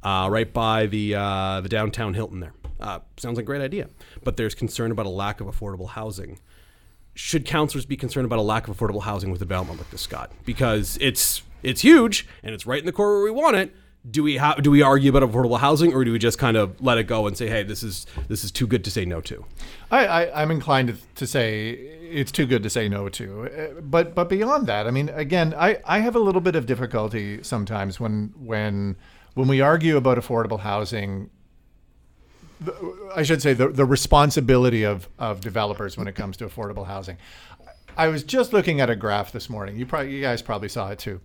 S2: uh, right by the uh, the downtown Hilton. There uh, sounds like a great idea, but there's concern about a lack of affordable housing should councillors be concerned about a lack of affordable housing with a development like this, Scott? Because it's it's huge and it's right in the core where we want it. Do we ha- do we argue about affordable housing, or do we just kind of let it go and say, hey, this is this is too good to say no to?
S5: I, I, I'm inclined to, to say it's too good to say no to. Uh, But but beyond that, I mean, again, I, I have a little bit of difficulty sometimes when when when we argue about affordable housing. the- I should say the, the responsibility of, of developers when it comes to affordable housing. I was just looking at a graph this morning. You probably you guys probably saw it too.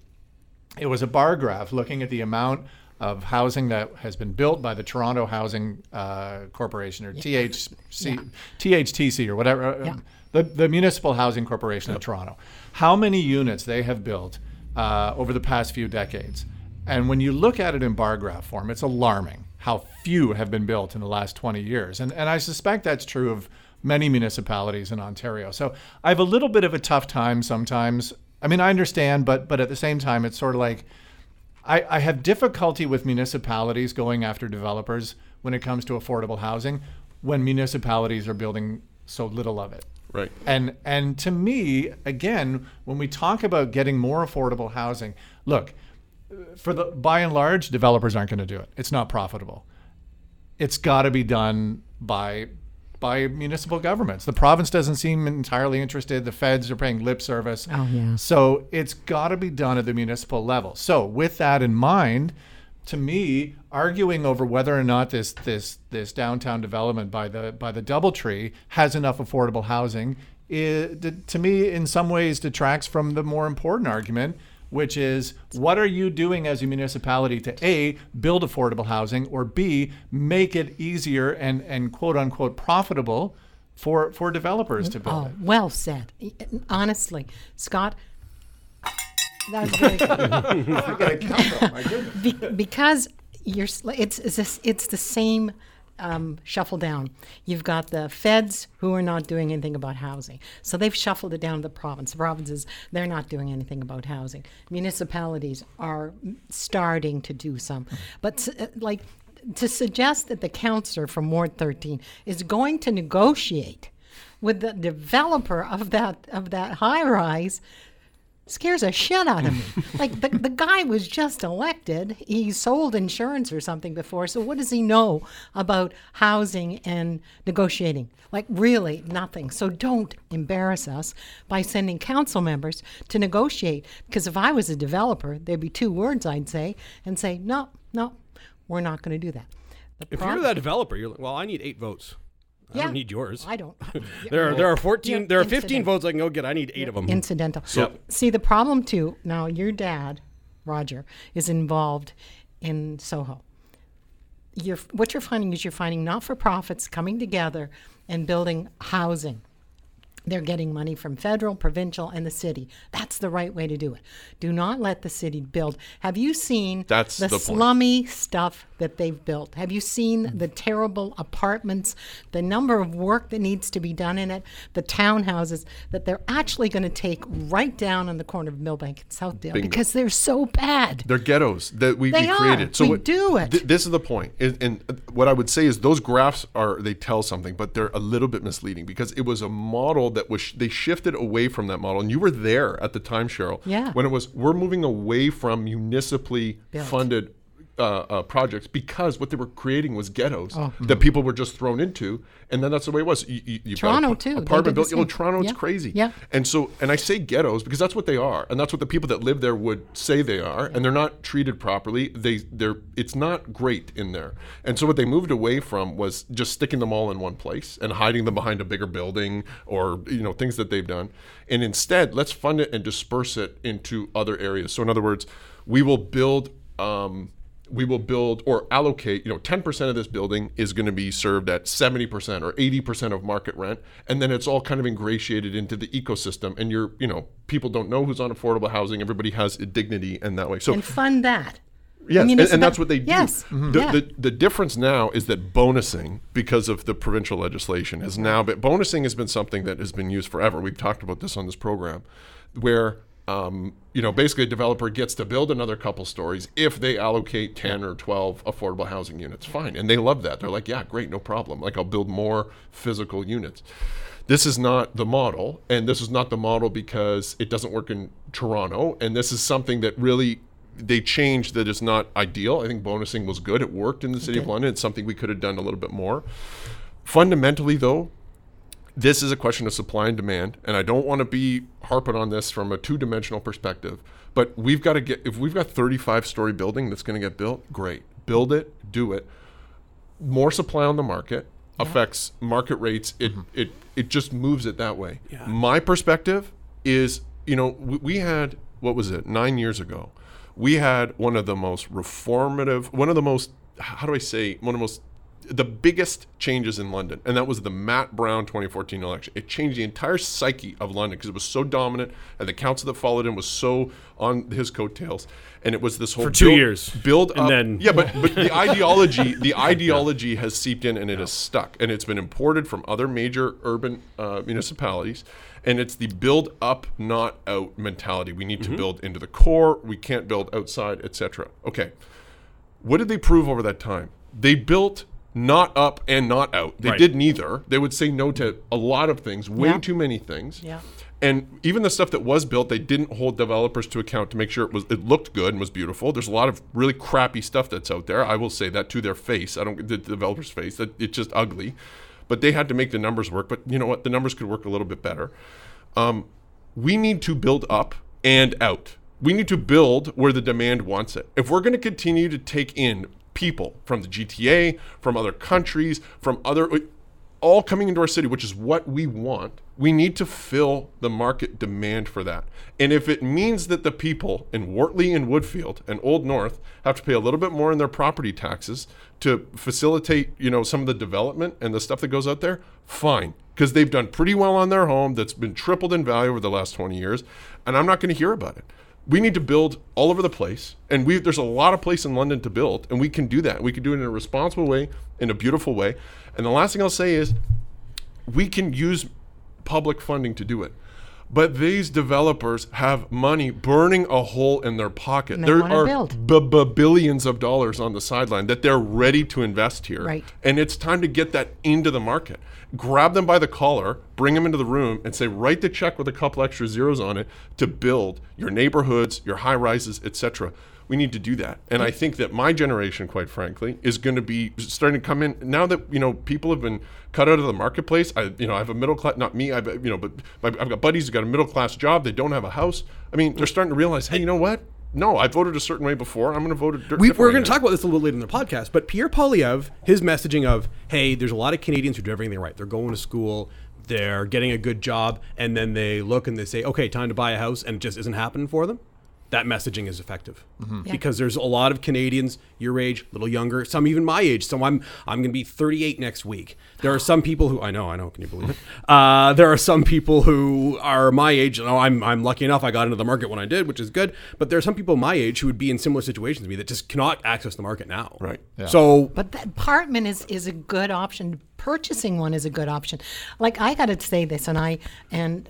S5: It was a bar graph looking at the amount of housing that has been built by the Toronto Housing uh, Corporation or THC, THTC or whatever, uh,
S4: Yeah.
S5: the, the Municipal Housing Corporation of Toronto. How many units they have built uh, over the past few decades. And when you look at it in bar graph form, it's alarming how few have been built in the last 20 years. And, and I suspect that's true of many municipalities in Ontario. So I have a little bit of a tough time sometimes. I mean, I understand, but but at the same time, it's sort of like I, I have difficulty with municipalities going after developers when it comes to affordable housing when municipalities are building so little of it.
S3: Right.
S5: And and to me, again, when we talk about getting more affordable housing, look, for the by and large, developers aren't going to do it. It's not profitable. It's got to be done by by municipal governments. The province doesn't seem entirely interested. The feds are paying lip service.
S4: Oh, yeah.
S5: So it's got to be done at the municipal level. So with that in mind, to me, arguing over whether or not this this this downtown development by the by the DoubleTree has enough affordable housing, is, to me, in some ways, detracts from the more important argument, which is what are you doing as a municipality to a build affordable housing or b make it easier and and quote unquote profitable for for developers to build
S4: Oh,
S5: it.
S4: well said. Honestly, Scott, that was very good. <laughs> Be- because you're, it's it's, this, it's the same um, shuffle down. You've got the feds who are not doing anything about housing, so they've shuffled it down to the province. The provinces they're not doing anything about housing. Municipalities are starting to do some, but uh, like to suggest that the councillor from Ward 13 is going to negotiate with the developer of that of that high rise scares a shit out of me. <laughs> like the, the guy was just elected. He sold insurance or something before. So what does he know about housing and negotiating? Like really nothing. So don't embarrass us by sending council members to negotiate. Because if I was a developer, there'd be two words I'd say and say, no, no, we're not going to do that. The
S2: If you're that developer, you're like, well, I need eight votes. I
S4: Yeah.
S2: don't need yours.
S4: I don't. <laughs>
S2: There are there are 14
S4: Yeah,
S2: there are 15 votes I can go get. I need 8 of them.
S4: incidental.
S2: Yep.
S4: See, the problem too, now your dad, Roger, is involved in Soho. You're, what you're finding is you're finding not for profits coming together and building housing. They're getting money from federal, provincial, and the city. That's the right way to do it. Do not let the city build. Have you seen
S3: That's
S4: the,
S3: the
S4: slummy stuff that they've built? Have you seen the terrible apartments, the number of work that needs to be done in it, the townhouses that they're actually going to take right down on the corner of Millbank and Southdale
S3: Bingo.
S4: because they're so bad?
S3: They're ghettos that we,
S4: They
S3: we
S4: are.
S3: created. So
S4: We
S3: what-
S4: do it.
S3: th- this is the point. And, and what I would say is those graphs are they tell something, but they're a little bit misleading because it was a model that was they shifted away from that model, and you were there at the time, Cheryl.
S4: Yeah.
S3: When it was we're moving away from municipally
S4: Built.
S3: funded. Uh, uh, projects because what they were creating was ghettos
S4: Oh.
S3: that people were just thrown into, and then that's the way it was. You, you,
S4: Toronto,
S3: ap-
S4: too.
S3: Apartment built. You know,
S4: same.
S3: Toronto, it's
S4: Yeah.
S3: crazy.
S4: Yeah.
S3: And so, and I say ghettos because that's what they are, and that's what the people that live there would say they are, and they're not treated properly. They, they're, it's not great in there. And so, what they moved away from was just sticking them all in one place and hiding them behind a bigger building or you know things that they've done. And instead, let's fund it and disperse it into other areas. So, in other words, we will build. Um, we will build or allocate, you know, 10% of this building is going to be served at 70% or 80% of market rent. And then it's all kind of ingratiated into the ecosystem. And you're, you know, people don't know who's on affordable housing. Everybody has a dignity and that way. So,
S4: and fund that.
S3: yes, and, and that's what they do.
S4: Yes. Mm-hmm. Mm-hmm.
S3: The,
S4: Yeah.
S3: the, the difference now is that bonusing, because of the provincial legislation, has now been, bonusing has been something that has been used forever. We've talked about this on this program, where um, you know, basically a developer gets to build another couple stories if they allocate 10 or 12 affordable housing units. Fine. And they love that. They're like, yeah, great, no problem. Like, I'll build more physical units. This is not the model, and this is not the model because it doesn't work in Toronto, and this is something that really they changed that is not ideal. I think bonusing was good; it worked in the city of London. It's something we could have done a little bit more. Fundamentally, though, this is a question of supply and demand, and I don't want to be harping on this from a two-dimensional perspective. But we've got to get if we've got 35-story building that's going to get built, great, build it, do it. More supply on the market affects market rates. It mm-hmm. it it just moves it that way. My perspective is, you know, we, we had what was it nine years ago? We had one of the most reformative, one of the most how do I say, one of the most the biggest changes in London, and that was the Matt Brown 2014 election. It changed the entire psyche of London because it was so dominant, and the council that followed him was so on his coattails. And it was this whole
S2: For two
S3: build-
S2: years.
S3: build
S2: And
S3: up.
S2: then-
S3: yeah, but but the ideology, <laughs> the ideology has seeped in and it has stuck, and it's been imported from other major urban uh, municipalities. And it's the build up, not out mentality. We need to build into the core. We can't build outside, etc. Okay, what did they prove over that time? They built not up and not out. They
S2: Right.
S3: did neither. They would say no to a lot of things, way
S4: Yeah.
S3: too many things.
S4: Yeah.
S3: And even the stuff that was built, they didn't hold developers to account to make sure it was it looked good and was beautiful. There's a lot of really crappy stuff that's out there. I will say that to their face. I don't the developer's face that it's just ugly. But they had to make the numbers work. But you know what? The numbers could work a little bit better. Um, we need to build up and out. We need to build where the demand wants it. If we're going to continue to take in people from the GTA, from other countries, from other all coming into our city, which is what we want, we need to fill the market demand for that. And if it means that the people in Wortley and Woodfield and Old North have to pay a little bit more in their property taxes to facilitate, you know, some of the development and the stuff that goes out there, fine. Because they've done pretty well on their home that's been tripled in value over the last 20 years. And I'm not going to hear about it. We need to build all over the place, and we there's a lot of place in London to build, and we can do that. We can do it in a responsible way, in a beautiful way. And the last thing I'll say is, we can use public funding to do it. But these developers have money burning a hole in their pocket. There are
S4: build.
S3: b- b- billions of dollars on the sideline that they're ready to invest here.
S4: Right.
S3: And it's time to get that into the market. Grab them by the collar, bring them into the room, and say, write the check with a couple extra zeros on it to build your neighborhoods, your high rises, etc. We need to do that. And I think that my generation, quite frankly, is going to be starting to come in now that you know people have been cut out of the marketplace. I, you know, I have a middle class, not me, I, you know, but I've got buddies who got a middle class job. They don't have a house. I mean, they're starting to realize, hey, you know what? No, I voted a certain way before. I'm going to vote a di-
S2: we, We're going to talk about this a little later in the podcast, but Pierre Poilievre, his messaging of, hey, there's a lot of Canadians who do everything right. They're going to school, they're getting a good job, and then they look and they say, okay, time to buy a house, and it just isn't happening for them. That messaging is effective
S4: Yeah.
S2: because there's a lot of Canadians your age, a little younger, some even my age. So I'm I'm going to be 38 next week. There are some people who I know, I know, can you believe it? <laughs> Uh, there are some people who are my age. Oh, I'm I'm lucky enough I got into the market when I did, which is good. But there are some people my age who would be in similar situations to me that just cannot access the market now.
S3: Right.
S2: So
S4: But the apartment is, is a good option. Purchasing one is a good option. Like I got to say this, and I and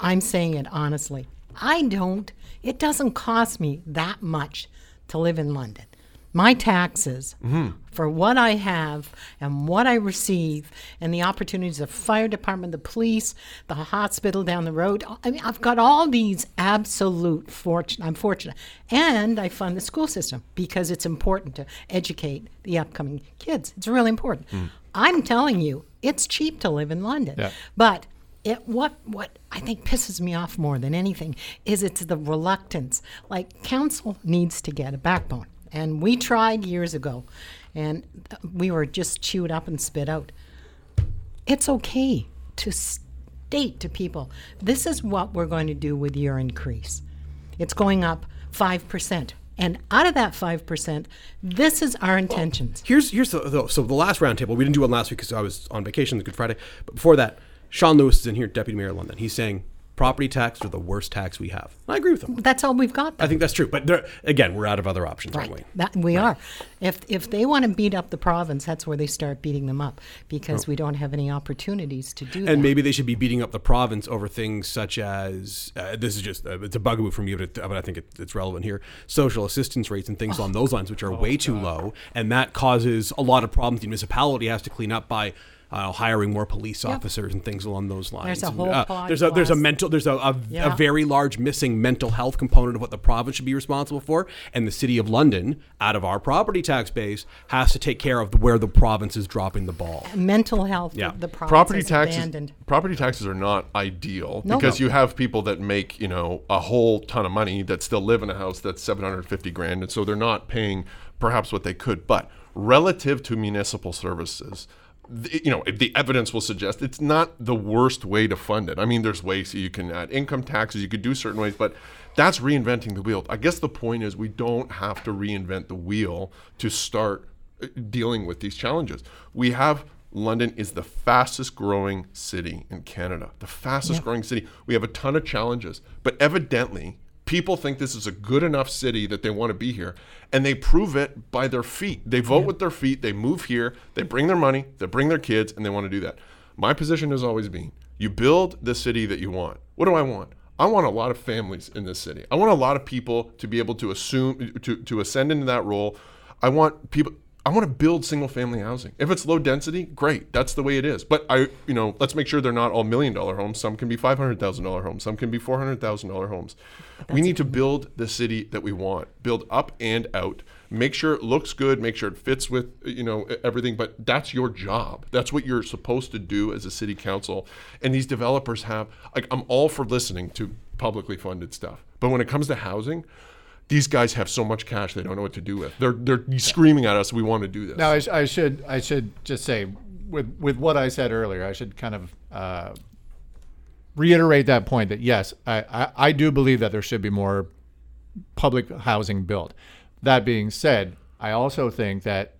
S4: I'm saying it honestly. I don't. It doesn't cost me that much to live in London. My taxes mm-hmm. for what I have and what I receive, and the opportunities of fire department, the police, the hospital down the road. I mean, I've got all these absolute fortune. I'm fortunate, and I fund the school system because it's important to educate the upcoming kids. It's really important. Mm. I'm telling you, it's cheap to live in London,
S5: Yeah.
S4: but it what what I think pisses me off more than anything is it's the reluctance. Like council needs to get a backbone, and we tried years ago, and we were just chewed up and spit out. It's okay to state to people, this is what we're going to do with your increase. It's going up five percent, and out of that five percent, this is our intentions.
S2: here's here's the, the so the last roundtable we didn't do one last week because I was on vacation. Was Good Friday, but before that, Shawn Lewis is in here, Deputy Mayor of London. He's saying property tax are the worst tax we have. I agree with him.
S4: That's all we've got.
S2: I think that's true. But there, again, we're out of other options,
S4: Right.
S2: aren't we?
S4: That we are. If if they want to beat up the province, that's where they start beating them up because we don't have any opportunities to do that.
S2: And maybe they should be beating up the province over things such as uh, this is just uh, it's a bugaboo for me, but, but I think it, it's relevant here. Social assistance rates and things along those lines, which are way too low, and that causes a lot of problems. The municipality has to clean up by uh, hiring more police officers and things along those lines.
S4: There's a
S2: And,
S4: whole
S2: uh, there's a there's a mental there's a, a,
S4: Yeah.
S2: a very large missing mental health component of what the province should be responsible for, and the city of London, out of our property tax base, has to take care of where the province is dropping the ball.
S4: Mental health,
S2: Yeah.
S4: the province
S3: property
S4: has
S3: taxes
S4: abandoned.
S3: property taxes are not ideal
S4: No.
S3: because
S4: No.
S3: you have people that make you know a whole ton of money that still live in a house that's 750 grand and so they're not paying perhaps what they could but relative to municipal services the, you know the evidence will suggest it's not the worst way to fund it. I mean there's ways you can add income taxes you could do certain ways but that's reinventing the wheel. I guess the point is we don't have to reinvent the wheel to start uh, dealing with these challenges. We have London is the fastest growing city in Canada, the fastest growing city. We have a ton of challenges, but evidently, people think this is a good enough city that they want to be here, and they prove it by their feet. They vote with their feet, they move here, they bring their money, they bring their kids, and they want to do that. My position has always been you build the city that you want. What do I want? I want a lot of families in this city. I want a lot of people to be able to assume to, to ascend into that role. I want people I want to build single family housing. If it's low density, great. That's the way it is. But I, you know, let's make sure they're not all million dollar homes. Some can be five hundred thousand dollar homes. Some can be four hundred thousand dollar homes. we need to build the city that we want. Build up and out. Make sure it looks good. Make sure it fits with you know everything. But that's your job. That's what you're supposed to do as a city council. And these developers have like I'm all for listening to publicly funded stuff. But when it comes to housing, these guys have so much cash they don't know what to do with. They're they're screaming at us. We want to do this.
S5: Now, I, I should I should just say with with what I said earlier, I should kind of uh, reiterate that point that yes, I, I, I do believe that there should be more public housing built. That being said, I also think that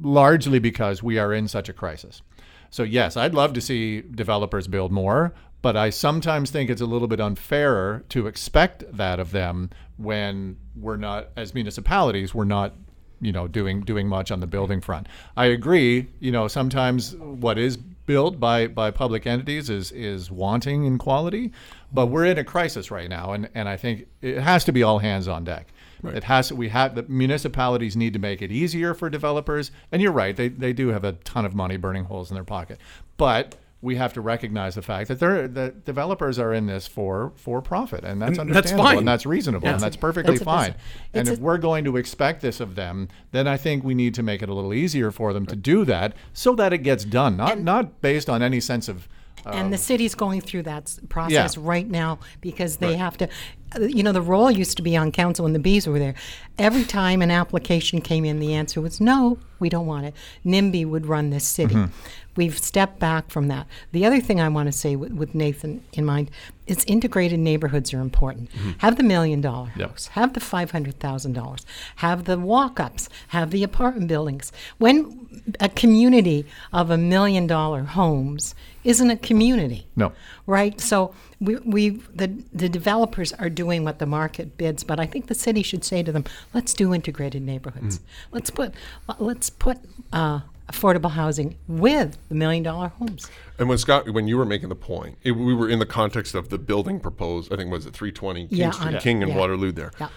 S5: largely because we are in such a crisis. So yes, I'd love to see developers build more, but I sometimes think it's a little bit unfair to expect that of them when we're not as municipalities, we're not you know doing doing much on the building front. I agree, you know, sometimes what is built by by public entities is is wanting in quality, but we're in a crisis right now and and I think it has to be all hands on deck. It has we have the municipalities need to make it easier for developers. And you're right, they, they do have a ton of money burning holes in their pocket. But we have to recognize the fact that they're that developers are in this for for profit, and that's
S2: And that's
S5: understandable,
S2: fine.
S5: and that's reasonable, and that's perfectly
S4: It's a
S5: fine. And if
S4: a-
S5: we're going to expect this of them, then I think we need to make it a little easier for them to do that, so that it gets done, not not based on any sense of
S4: and the city's going through that process
S5: Yeah.
S4: right now because they have to uh, you know the role used to be on council when the bees were there every time an application came in the answer was no we don't want it nimby would run this city
S5: Mm-hmm.
S4: we've stepped back from that the other thing i want to say with, with nathan in mind is integrated neighborhoods are important
S5: Mm-hmm.
S4: have the million dollar house have the $500000 have the walk-ups have the apartment buildings when a community of a million dollar homes isn't a community
S5: No.
S4: right? So we, we the, the developers are doing what the market bids, but I think the city should say to them, let's do integrated neighborhoods. Let's put let's put uh, affordable housing with the million dollar homes.
S3: And when Scott, when you were making the point, it, we were in the context of the building proposed. I think was it 320 King
S4: Yeah,
S3: Street,
S4: on-
S3: King and
S4: yeah.
S3: Waterloo there.
S4: Yeah.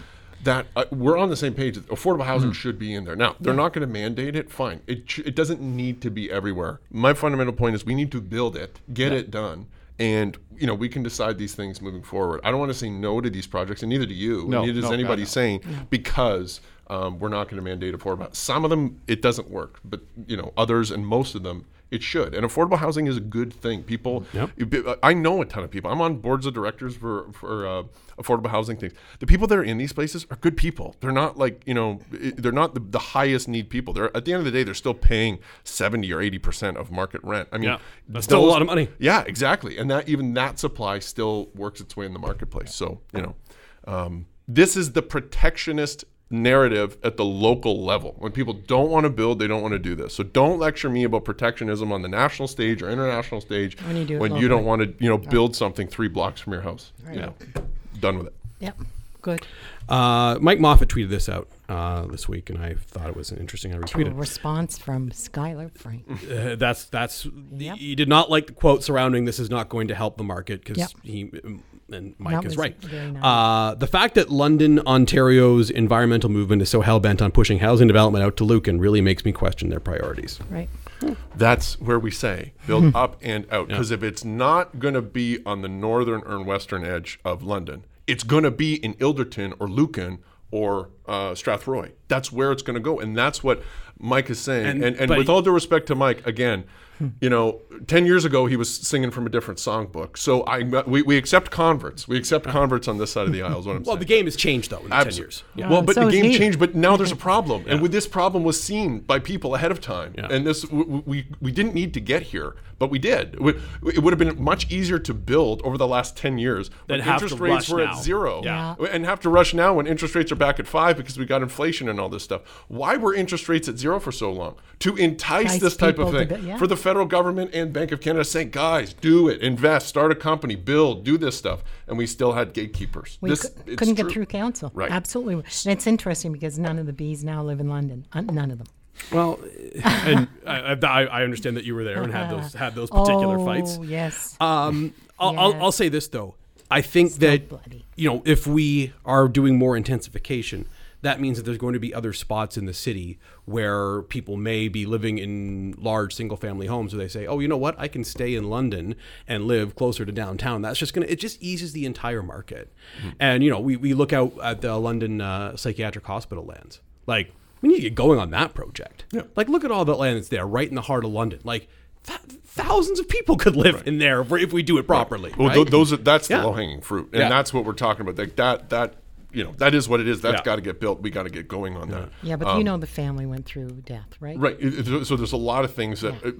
S3: That uh, we're on the same page. Affordable housing should be in there. Now they're not going to mandate it. Fine. It sh- it doesn't need to be everywhere. My fundamental point is we need to build it, get it done, and you know we can decide these things moving forward. I don't want to say no to these projects, and neither do you.
S5: No,
S3: and neither does
S5: no,
S3: anybody
S5: God, no.
S3: saying because um, we're not going to mandate affordable. Some of them it doesn't work, but you know others and most of them it should. And affordable housing is a good thing. People, I know a ton of people. I'm on boards of directors for for uh, affordable housing things. The people that are in these places are good people. They're not like you know they're not the, the highest need people. They're at the end of the day they're still paying seventy or eighty percent of market rent. I mean,
S2: Yeah, that's still a lot of money.
S3: yeah, exactly. And that even that supply still works its way in the marketplace. So you know, um, this is the protectionist narrative at the local level. When people don't want to build, they don't want to do this. So don't lecture me about protectionism on the national stage or international stage
S4: When you do
S3: when you don't want to, you know, build something three blocks from your house. You know, done with it.
S4: Yep, good.
S2: Uh, Mike Moffatt tweeted this out uh, this week, and I thought it was an interesting. I
S4: To a
S2: retweeted.
S4: response from Skylar Frank.
S2: Uh, that's that's
S4: Yep.
S2: he did not like the quote surrounding this is not going to help the market because
S4: Yep.
S2: he and Mike
S4: That
S2: is right.
S4: nice.
S2: Uh, the fact that London, Ontario's environmental movement is so hell bent on pushing housing development out to Lucan really makes me question their priorities.
S4: Right.
S3: That's where we say build up and out. Because if it's not going to be on the northern or western edge of London, it's going to be in Ilderton or Lucan or uh, Strathroy. That's where it's going to go, and that's what Mike is saying.
S2: And-
S3: And, and, with all due respect to Mike, again, Hmm. you know, ten years ago he was singing from a different songbook. So I we, we accept converts. We accept uh-huh. converts on this side of the aisle. Is what I'm
S2: Well,
S3: saying.
S2: the game has changed though in the ten
S3: Absol-
S2: years.
S3: Well, but
S4: so
S3: the
S4: is
S3: game
S4: he.
S3: changed. But now there's a problem, and with this problem was seen by people ahead of time,
S2: Yeah.
S3: and this w- w- we we didn't need to get here, but we did. We- It would have been much easier to build over the last ten years when
S2: Than have to
S3: interest rates
S2: rush
S3: were
S2: now.
S3: at zero,
S2: Yeah.
S3: and have to rush now when interest rates are back at five because we got inflation and all this stuff. Why were interest rates at zero for so long? To entice
S4: Entice
S3: this type of
S4: people to
S3: thing
S4: bu- yeah.
S3: for the federal government and Bank of Canada saying, guys, do it, invest, start a company, build, do this stuff, and we still had gatekeepers.
S4: We
S3: this,
S4: cou-
S3: it's
S4: couldn't get
S3: true.
S4: through council.
S3: Right.
S4: Absolutely. And it's interesting because none of the bees now live in London. Uh, none of them.
S2: Well, <laughs> and I, I, I understand that you were there and had those had those particular
S4: oh,
S2: fights.
S4: yes.
S2: Um, I'll, I'll,
S4: Yes.
S2: I'll say this though. I think that
S4: bloody.
S2: you know if we are doing more intensification, that means that there's going to be other spots in the city where people may be living in large single family homes where they say, "Oh, you know what? I can stay in London and live closer to downtown." That's just going to it just eases the entire market. And you know, we, we look out at the London uh, psychiatric hospital lands. Like we need to get going on that project. Like look at all the land that's there right in the heart of London. Like th- thousands of people <laughs> could live in there if, we- if we do it properly.
S3: Well,
S2: right?
S3: th- those are that's
S2: Yeah.
S3: the low hanging fruit, and
S2: Yeah.
S3: that's what we're talking about. Like that, that you know, that is what it is. That's
S2: Yeah.
S3: got to get built. We got to get going on that.
S4: yeah, but you know the family went through death, right?
S3: Right. It- it- So there's a lot of things that uh,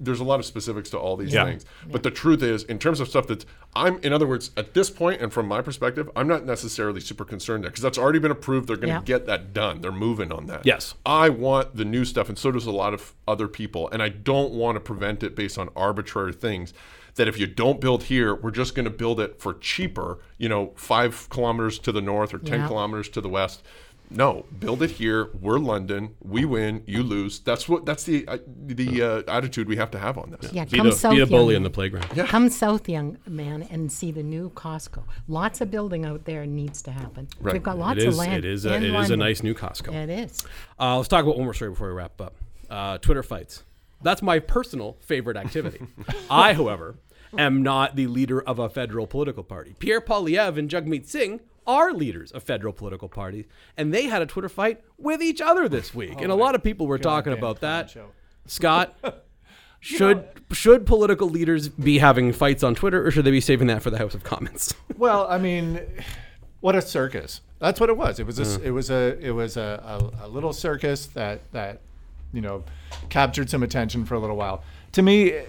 S3: there's a lot of specifics to all these
S2: Yeah.
S3: things. But the truth is, in terms of stuff that's, I'm, in other words, at this point, and from my perspective, I'm not necessarily super concerned there because that's already been approved. They're going to
S4: Yeah.
S3: get that done. They're moving on that.
S2: Yes.
S3: I want the new stuff, and so does a lot of other people. And I don't want to prevent it based on arbitrary things. That if you don't build here, we're just going to build it for cheaper. You know, five kilometers to the north or ten
S4: Yeah.
S3: kilometers to the west. No, build it here. We're London. We win. You lose. That's what. That's the uh, the uh, attitude we have to have on this.
S4: Yeah,
S2: Be
S4: come
S2: the,
S4: south,
S2: be the bully
S4: young
S2: in the
S4: man.
S2: playground.
S4: Come south, young man, and see the new Costco. Lots of building out there needs to happen.
S3: Right.
S4: We've got lots
S2: It is.
S4: of land.
S2: It is. A,
S4: in
S2: it is a nice new Costco.
S4: It is.
S2: Uh, let's talk about one more story before we wrap up. Uh, Twitter fights. That's my personal favorite activity. <laughs> I, however, am not the leader of a federal political party. Pierre Poilievre and Jagmeet Singh are leaders of federal political parties, and they had a Twitter fight with each other this week. and a lot of people were talking about that.
S5: show.
S2: Scott, <laughs> should should political leaders be having fights on Twitter, or should they be saving that for the House of Commons? <laughs>
S5: Well, I mean, what a circus! That's what it was. It was a, it was a, it was a, a, a little circus that that you know captured some attention for a little while. To me,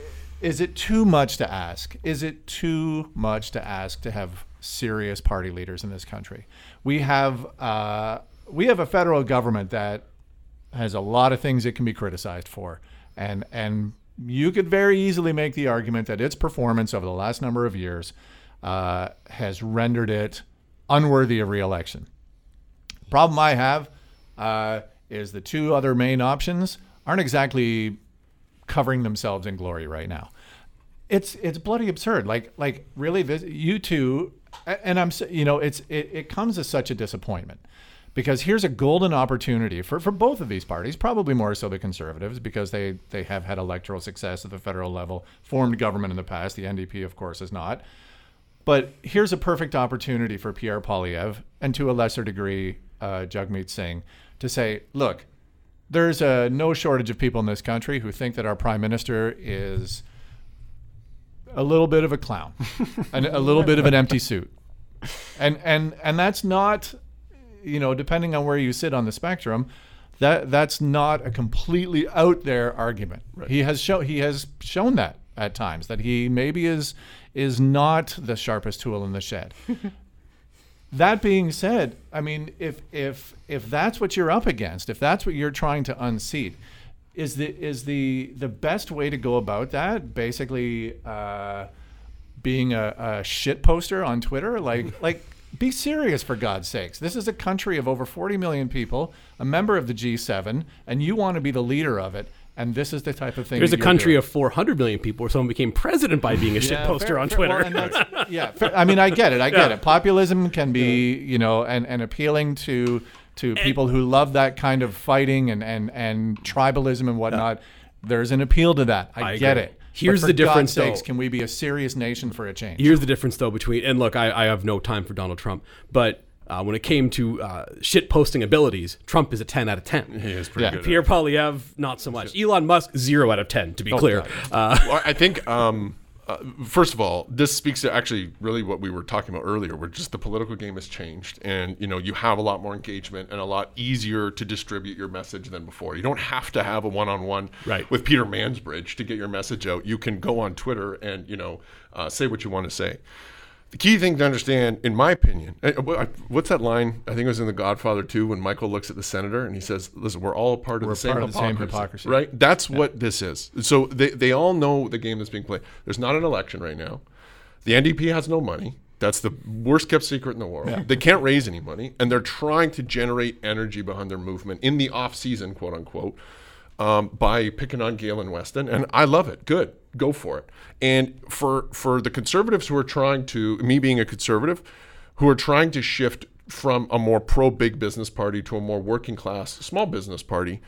S5: is it too much to ask? Is it too much to ask to have serious party leaders in this country? We have uh, we have a federal government that has a lot of things it can be criticized for, and and you could very easily make the argument that its performance over the last number of years uh, has rendered it unworthy of reelection. Problem I have uh, is the two other main options aren't exactly covering themselves in glory right now. It's it's bloody absurd. Like like really, this, you two, and I'm you know it's it, it comes as such a disappointment because here's a golden opportunity for, for both of these parties, probably more so the conservatives because they they have had electoral success at the federal level, formed government in the past. The NDP, of course, is not. But here's a perfect opportunity for Pierre Poilievre and to a lesser degree uh, Jagmeet Singh to say, look, there's uh, no shortage of people in this country who think that our prime minister is a little bit of a clown <laughs> and a little bit of an empty suit. And and and that's not you know, depending on where you sit on the spectrum, that that's not a completely out there argument. He has shown he has shown that at times that he maybe is is not the sharpest tool in the shed. <laughs> that being said, I mean, if if if that's what you're up against, if that's what you're trying to unseat, is the is the the best way to go about that basically uh, being a, a shit poster on Twitter? Like <laughs> like be serious for God's sakes. This is a country of over 40 million people, a member of the G7, and you want to be the leader of it. And this is the type of thing.
S2: There's a country
S5: doing.
S2: of 400 million people where someone became president by being a shit <laughs>
S5: Yeah,
S2: poster
S5: fair-
S2: on
S5: fair-
S2: Twitter.
S5: well, <laughs> yeah, fair- I mean, I get it. I get
S2: Yeah.
S5: it. Populism can be, you know, and, and appealing to to people who love that kind of fighting and and and tribalism and whatnot. There's an appeal to that. I,
S2: I
S5: get
S2: agree.
S5: it.
S2: Here's the difference,
S5: God's sakes,
S2: though.
S5: can we be a serious nation for a change?
S2: Here's the difference, though, between and look, I, I have no time for Donald Trump, but uh, when it came to uh, shit posting abilities, Trump is a 10 out of 10.
S3: He is pretty
S5: Yeah.
S3: good.
S2: Pierre Poilievre, not so much. Elon Musk, zero out of 10, to be clear. Uh, <laughs>
S3: Well, I think, um, uh, first of all, this speaks to actually really what we were talking about earlier, where just the political game has changed, and you know you have a lot more engagement and a lot easier to distribute your message than before. You don't have to have a one-on-one
S2: Right.
S3: with Peter Mansbridge to get your message out. You can go on Twitter and you know uh, say what you want to say. The key thing to understand, in my opinion, uh, what's that line? I think it was in The Godfather 2 when Michael looks at the senator and he says, "Listen, we're all part of
S5: We're
S3: the same
S5: part of the same
S3: hypocrisy, right? That's what this is. So they, they all know the game that's being played. There's not an election right now. The NDP has no money. That's the worst kept secret in the world. They can't raise any money, and they're trying to generate energy behind their movement in the off season, quote unquote, um, by picking on Galen Weston, and I love it. Good, go for it. And for for the conservatives who are trying to, me being a conservative, who are trying to shift from a more pro big business party to a more working class small business party.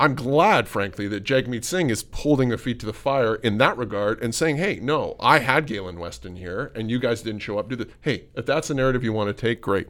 S3: I'm glad, frankly, that Jagmeet Singh is holding their feet to the fire in that regard and saying, hey, no, I had Galen Weston here and you guys didn't show up. Do the hey, if that's the narrative you want to take, great.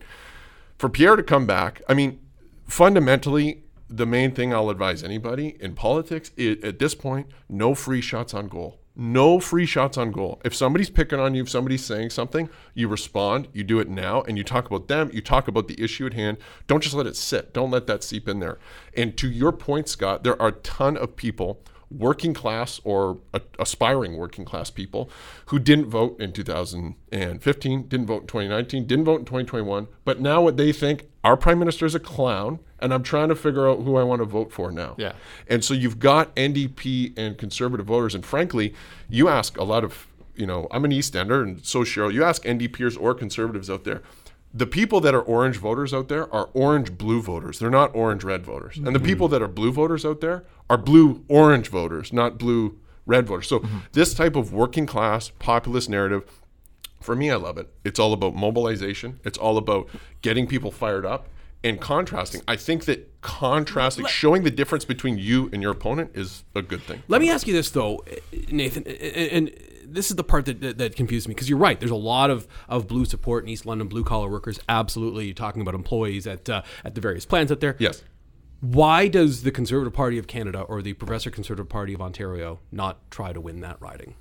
S3: For Pierre to come back, I mean, fundamentally, the main thing I'll advise anybody in politics at this point, no free shots on goal. No free shots on goal. If somebody's picking on you, if somebody's saying something, you respond, you do it now, and you talk about them, you talk about the issue at hand. Don't just let it sit. Don't let that seep in there. And to your point, Scott, there are a ton of people working class or a- aspiring working class people who didn't vote in 2015, didn't vote in 2019, didn't vote in 2021, but now what they think our prime minister is a clown and I'm trying to figure out who I want to vote for now.
S5: Yeah.
S3: And so you've got NDP and conservative voters and frankly, you ask a lot of, you know, I'm an East Ender and so Cheryl, you ask NDPers or conservatives out there, the people that are orange voters out there are orange blue voters. They're not orange red voters. And the mm-hmm. people that are blue voters out there are blue orange voters, not blue red voters. So mm-hmm. this type of working class populist narrative for me, I love it. It's all about mobilization. It's all about getting people fired up and contrasting. I think that contrasting, showing the difference between you and your opponent is a good thing.
S2: Let me ask you this though, Nathan, and this is the part that that, that confused me because you're right. There's a lot of, of blue support in East London, blue collar workers. Absolutely, you're talking about employees at uh, at the various plants out there.
S3: Yes.
S2: Why does the Conservative Party of Canada or the Progressive Conservative Party of Ontario not try to win that riding?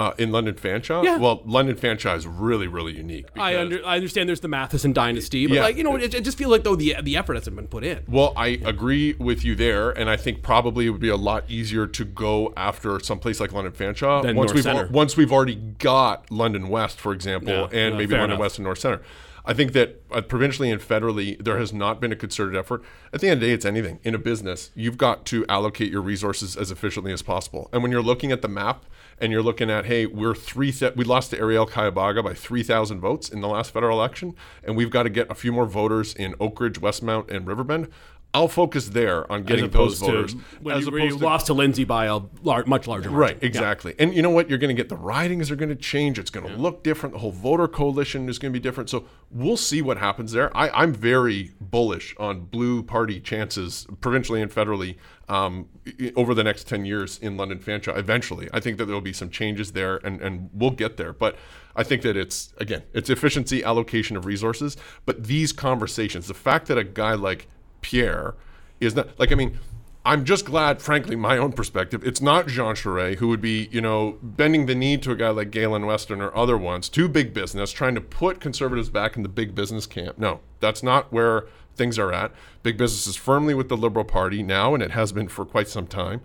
S3: Uh, in London Fanshawe?
S2: Yeah.
S3: Well, London Fanshawe is really, really unique.
S2: I under, I understand there's the Mathyssen dynasty, but
S3: Yeah.
S2: like you know, it, it just feels like though the the effort hasn't been put in.
S3: Well, I agree with you there, and I think probably it would be a lot easier to go after someplace like London Fanshawe
S2: Than
S3: once
S2: North
S3: we've
S2: Centre.
S3: once we've already got London West, for example,
S2: Yeah,
S3: and
S2: uh,
S3: maybe London
S2: enough.
S3: West and North Centre. I think that uh, provincially and federally, there has not been a concerted effort. At the end of the day, it's anything. In a business, you've got to allocate your resources as efficiently as possible. And when you're looking at the map and you're looking at, hey, we're three, th- we lost to Arielle Kayabaga by 3,000 votes in the last federal election, and we've got to get a few more voters in Oak Ridge, Westmount, and Riverbend. I'll focus there on getting those voters.
S2: when
S3: as
S2: you, where you
S3: opposed to-
S2: lost to Lindsay by a lar- much larger margin.
S3: Right, exactly. And you know what? You're going to get the ridings are going to change. It's going to look different. The whole voter coalition is going to be different. So we'll see what happens there. I, I'm very bullish on blue party chances, provincially and federally, um, over the next 10 years in London Fanshawe. Eventually, I think that there will be some changes there, and, and we'll get there. But I think that it's, again, it's efficiency, allocation of resources. But these conversations, the fact that a guy like Pierre is not like I mean, I'm just glad, frankly, my own perspective, it's not Jean Charest who would be, you know, bending the knee to a guy like Galen Weston or other ones, to big business, trying to put conservatives back in the big business camp. No, that's not where things are at. Big business is firmly with the Liberal Party now, and it has been for quite some time.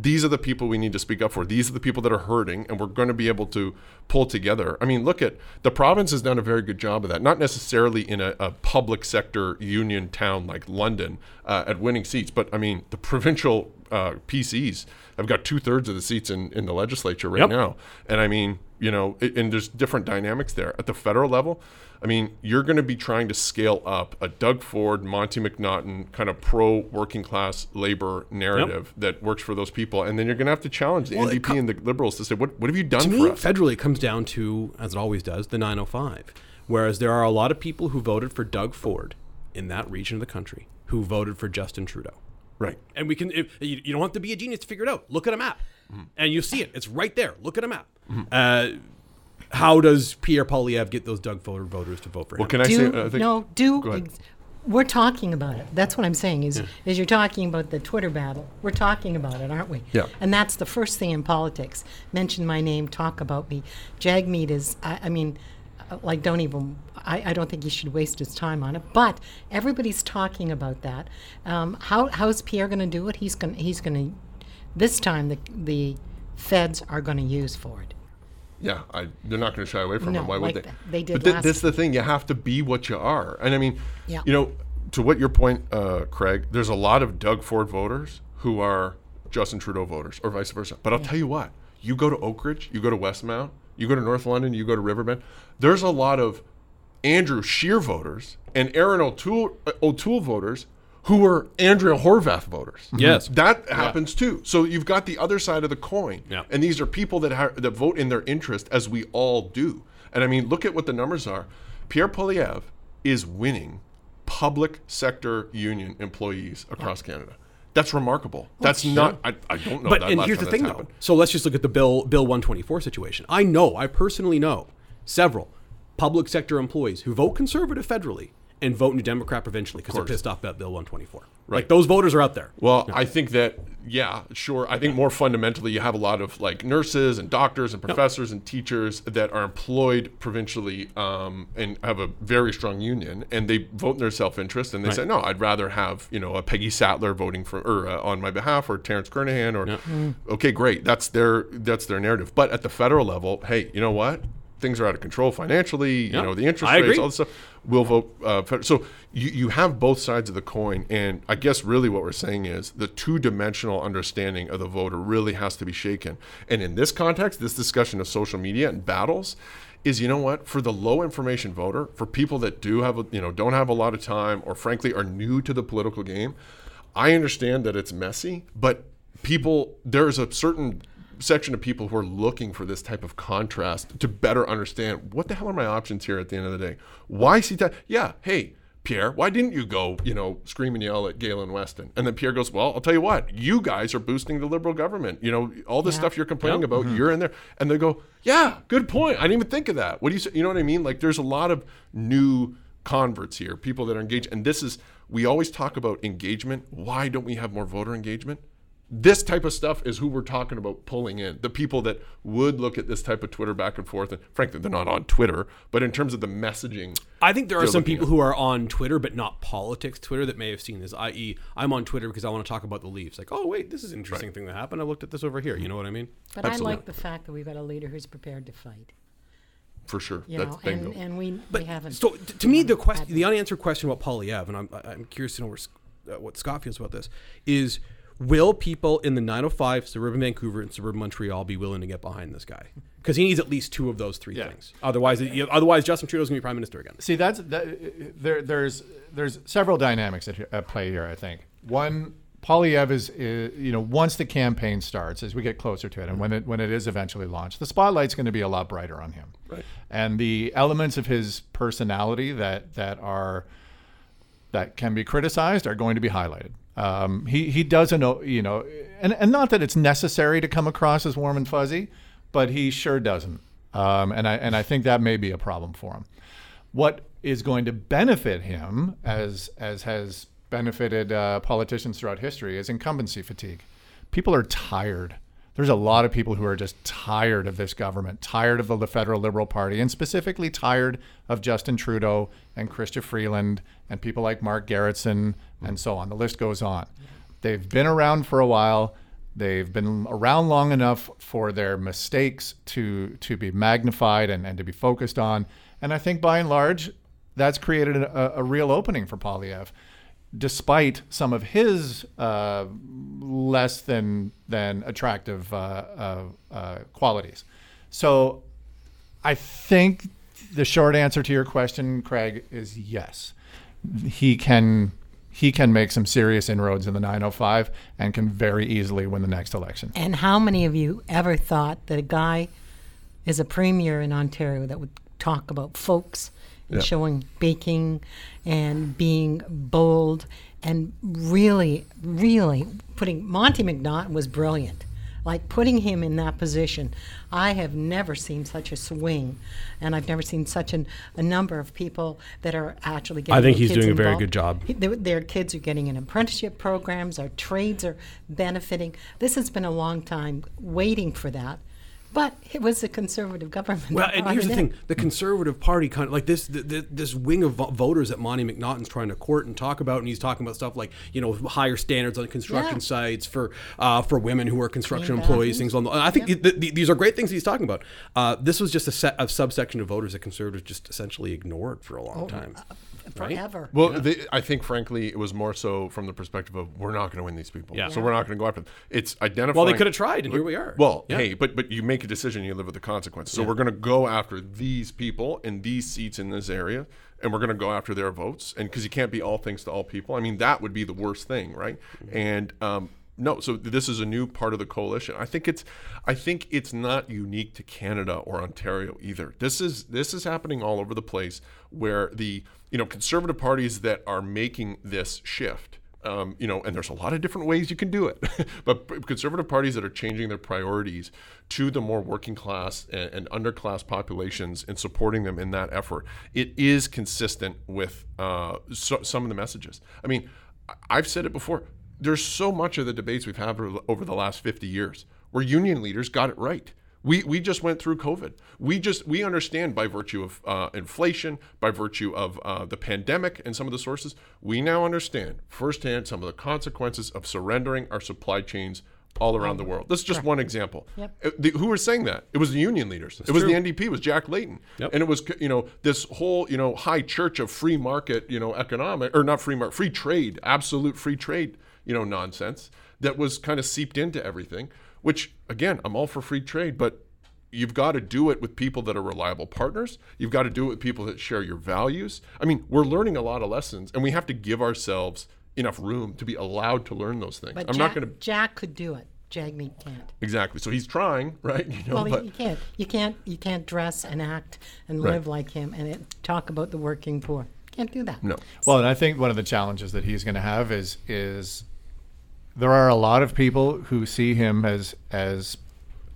S3: These are the people we need to speak up for. These are the people that are hurting, and we're going to be able to pull together. I mean, look at the province has done a very good job of that. Not necessarily in a, a public sector union town like London uh, at winning seats, but I mean, the provincial uh, PCs have got two thirds of the seats in, in the legislature right
S2: Yep.
S3: now. And I mean, you know, and there's different dynamics there. At the federal level, I mean, you're going to be trying to scale up a Doug Ford, Monte McNaughton kind of pro working class labor narrative that works for those people. And then you're going to have to challenge the
S2: Well,
S3: NDP
S2: co-
S3: and the Liberals to say, what, what have you done
S2: To
S3: for
S2: me,
S3: us?
S2: federally, it comes down to, as it always does, the 905. Whereas there are a lot of people who voted for Doug Ford in that region of the country who voted for Justin Trudeau.
S3: Right.
S2: And we can. If, you, you don't have to be a genius to figure it out. Look at a map,
S3: Mm-hmm.
S2: and you see it. It's right there. Look at a map. Uh, how does Pierre Poilievre get those Doug voter voters to vote for him?
S3: Well, can I
S4: do
S3: say? I think,
S4: no do ex- we're talking about it that's what i'm saying is is you're talking about the twitter battle we're talking about it aren't we
S3: Yeah.
S4: and that's the first thing in politics mention my name talk about me jagmeet is i, I mean uh, like don't even I, I don't think he should waste his time on it but everybody's talking about that um, how, how's pierre going to do it he's going to he's going to this time the the feds are going to use for it
S3: Yeah, I, they're not going to shy away from
S4: No,
S3: it. Why
S4: like
S3: would they?
S4: th- they did
S3: But thi-
S4: last-
S3: that's the thing. You have to be what you are. And I mean,
S4: Yeah.
S3: you know, to what your point, uh, Craig, there's a lot of Doug Ford voters who are Justin Trudeau voters, or vice versa. But I'll tell you what: you go to Oak Ridge, you go to Westmount, you go to North London, you go to Riverbend. There's a lot of Andrew Scheer voters and Erin O'Toole, uh, O'Toole voters who were Andrea Horwath voters.
S2: Yes.
S3: That happens too. So you've got the other side of the coin.
S2: Yeah.
S3: And these are people that ha- that vote in their interest, as we all do. And I mean, look at what the numbers are. Pierre Poilievre is winning public sector union employees across Canada. That's remarkable. Oh, that's not. I, I don't know.
S2: But and here's the thing,
S3: that's
S2: though.
S3: happened.
S2: So let's just look at the bill Bill 124 situation. I know, I personally know several public sector employees who vote conservative federally and vote New Democrat provincially because they're pissed off about Bill 124. Right. Like those voters are out there.
S3: Well, I think that yeah, sure. I think more fundamentally, you have a lot of like nurses and doctors and professors and teachers that are employed provincially um, and have a very strong union, and they vote in their self-interest, and they say, no, I'd rather have you know a Peggy Sattler voting for or uh, on my behalf, or Terence Kernaghan, or okay, great, that's their that's their narrative. But at the federal level, hey, you know what? Things are out of control financially. You know the interest
S2: I
S3: rates,
S2: agree.
S3: all this stuff. We'll vote. Uh, so you, you have both sides of the coin, and I guess really what we're saying is the two-dimensional understanding of the voter really has to be shaken. And in this context, this discussion of social media and battles is, you know what, for the low information voter, for people that do have, a, you know, don't have a lot of time, or frankly are new to the political game, I understand that it's messy, but people there's a certain section of people who are looking for this type of contrast to better understand what the hell are my options here at the end of the day. Why see that? Yeah, hey, Pierre, why didn't you go, you know, scream and yell at Galen Weston? And then Pierre goes, Well, I'll tell you what, you guys are boosting the liberal government. You know, all this stuff you're complaining about, mm-hmm. you're in there. And they go, Yeah, good point. I didn't even think of that. What do you say? You know what I mean? Like there's a lot of new converts here, people that are engaged. And this is, we always talk about engagement. Why don't we have more voter engagement? This type of stuff is who we're talking about pulling in. The people that would look at this type of Twitter back and forth. And frankly, they're not on Twitter, but in terms of the messaging,
S2: I think there are some people
S3: at-
S2: who are on Twitter, but not politics Twitter, that may have seen this. I.e., I'm on Twitter because I want to talk about the Leafs. Like, oh wait, this is an interesting thing that happened. I looked at this over here. You know what I mean?
S4: But
S3: Absolutely.
S4: I like the fact that we've got a leader who's prepared to fight.
S3: for sure.
S4: You
S3: That's
S4: know,
S3: bingo.
S4: and, and we, we haven't.
S2: So t- to me, the
S4: haven't
S2: question, the unanswered question about Poilievre, and I'm, I'm curious to know where, uh, what Scott feels about this, is will people in the 905 suburban Vancouver and suburban Montreal be willing to get behind this guy? Because he needs at least two of those three
S5: Yeah.
S2: things. Otherwise, you- otherwise Justin Trudeau's gonna be prime minister again.
S5: See, that's that, there. There's there's several dynamics at, at play here. I think one, Poilievre is, is you know once the campaign starts, as we get closer to it, and when it when it is eventually launched, the spotlight's going to be a lot brighter on him. Right. And the elements of his personality that that are that can be criticized are going to be highlighted. Um, he he doesn't you know, and and not that it's necessary to come across as warm and fuzzy, but he sure doesn't. Um, and I and I think that may be a problem for him. What is going to benefit him, as as has benefited uh, politicians throughout history, is incumbency fatigue. People are tired. There's a lot of people who are just tired of this government, tired of the federal Liberal Party, and specifically tired of Justin Trudeau and Chrystia Freeland and people like Mark Gerretsen and so on. The list goes on. They've been around for a while. They've been around long enough for their mistakes to to be magnified and, and to be focused on. And I think by and large, that's created a, a real opening for Poilievre, despite some of his uh, less than than attractive uh, uh, uh, qualities. So, I think the short answer to your question, Craig, is yes. He can he can make some serious inroads in the 905 and can very easily win the next election.
S4: And how many of you ever thought that a guy is a premier in Ontario that would talk about folks and
S3: Yeah.
S4: showing baking and being bold and really, really putting Monte McNaughton was brilliant. Like putting him in that position, I have never seen such a swing, and I've never seen such an, a number of people that are actually getting.
S2: I think he's doing a very good job.
S4: He- Their, their kids are getting in apprenticeship programs. Our trades are benefiting. This has been a long time waiting for that, but it was a conservative government.
S2: Well, and here's the
S4: in.
S2: thing: the Conservative Party kind of like this th- th- this wing of voters that Monte McNaughton's trying to court and talk about, and he's talking about stuff like you know higher standards on construction
S4: Yeah.
S2: sites for uh, for women who are construction
S4: Clean
S2: employees,
S4: bathrooms.
S2: things on the. I think th- th- these are great things he's talking about. Uh, this was just a set of subsection of voters that conservatives just essentially ignored for a long time. right?
S4: forever.
S3: Well, they, I think, frankly, it was more so from the perspective of we're not going to win these people,
S2: Yeah.
S3: so we're not going to go after them. It's identifying.
S2: Well, they could have tried, and here we are.
S3: Well,
S2: Yeah.
S3: hey, but but you make a decision, you live with the consequences. So we're going to go after these people in these seats in this area, and we're going to go after their votes, and because you can't be all things to all people. I mean, that would be the worst thing, right? And um, no, so this is a new part of the coalition. I think it's, I think it's not unique to Canada or Ontario either. This is this is happening all over the place, where the you know conservative parties that are making this shift um, you know, and there's a lot of different ways you can do it. <laughs> but conservative parties that are changing their priorities to the more working class and, and underclass populations and supporting them in that effort, it is consistent with uh, so, some of the messages. I mean, I've said it before. There's so much of the debates we've had over the last 50 years where union leaders got it right. We, we just went through COVID. We just we understand by virtue of uh, inflation, by virtue of uh, the pandemic, and some of the sources. We now understand firsthand some of the consequences of surrendering our supply chains all around the world. This is just one example.
S4: Yep.
S3: Uh, the- who were saying that? It was the union leaders. it was
S2: true.
S3: the NDP. It was Jack Layton.
S2: Yep.
S3: And it was you know this whole you know high church of free market you know economic or not free market free trade absolute free trade you know nonsense that was kind of seeped into everything. Which again, I'm all for free trade, but you've got to do it with people that are reliable partners. You've got to do it with people that share your values. I mean, we're learning a lot of lessons, and we have to give ourselves enough room to be allowed to learn those things.
S4: But
S3: I'm
S4: Jack,
S3: not going to
S4: Jack could do it. Jagmeet can't.
S3: exactly. So he's trying, right? <laughs> You know,
S4: Well,
S3: but
S4: you can't. You can't. You can't dress and act and
S3: Right.
S4: live like him and it, talk about the working poor. Can't do that.
S3: no.
S5: Well, and I think one of the challenges that he's going to have is is there are a lot of people who see him as as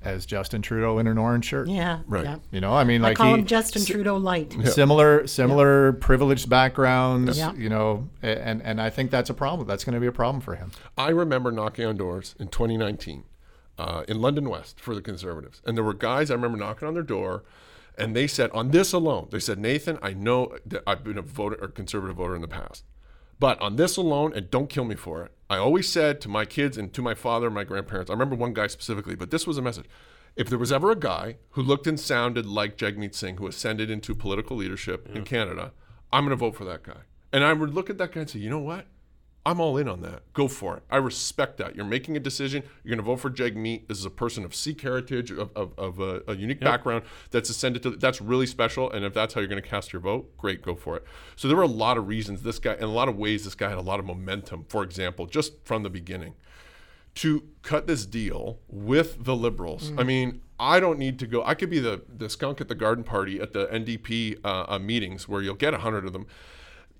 S5: as Justin Trudeau in an orange shirt.
S4: Yeah.
S3: Right.
S4: Yeah.
S5: You know, I mean,
S4: I
S5: like
S4: call
S5: he,
S4: him Justin Trudeau light.
S5: similar similar privileged backgrounds.
S4: Yeah.
S5: You know, and and I think that's a problem. That's going to be a problem for him.
S3: I remember knocking on doors in 2019 uh, in London West for the Conservatives. And there were guys I remember knocking on their door, and they said, on this alone, they said, Nathan, I know that I've been a voter or conservative voter in the past. But on this alone, and don't kill me for it, I always said to my kids and to my father and my grandparents, I remember one guy specifically, but this was a message. If there was ever a guy who looked and sounded like Jagmeet Singh, who ascended into political leadership in mm. Canada, I'm going to vote for that guy. And I would look at that guy and say, you know what? I'm all in on that. Go for it. I respect that. You're making a decision. You're going to vote for Jagmeet. This is a person of Sikh heritage, of, of, of a, a unique background that's ascended to. That's really special. And if that's how you're going to cast your vote, great, go for it. So there were a lot of reasons this guy, in a lot of ways, this guy had a lot of momentum. For example, just from the beginning, to cut this deal with the liberals. I mean, I don't need to go. I could be the the skunk at the garden party at the NDP uh, uh, meetings where you'll get a hundred of them.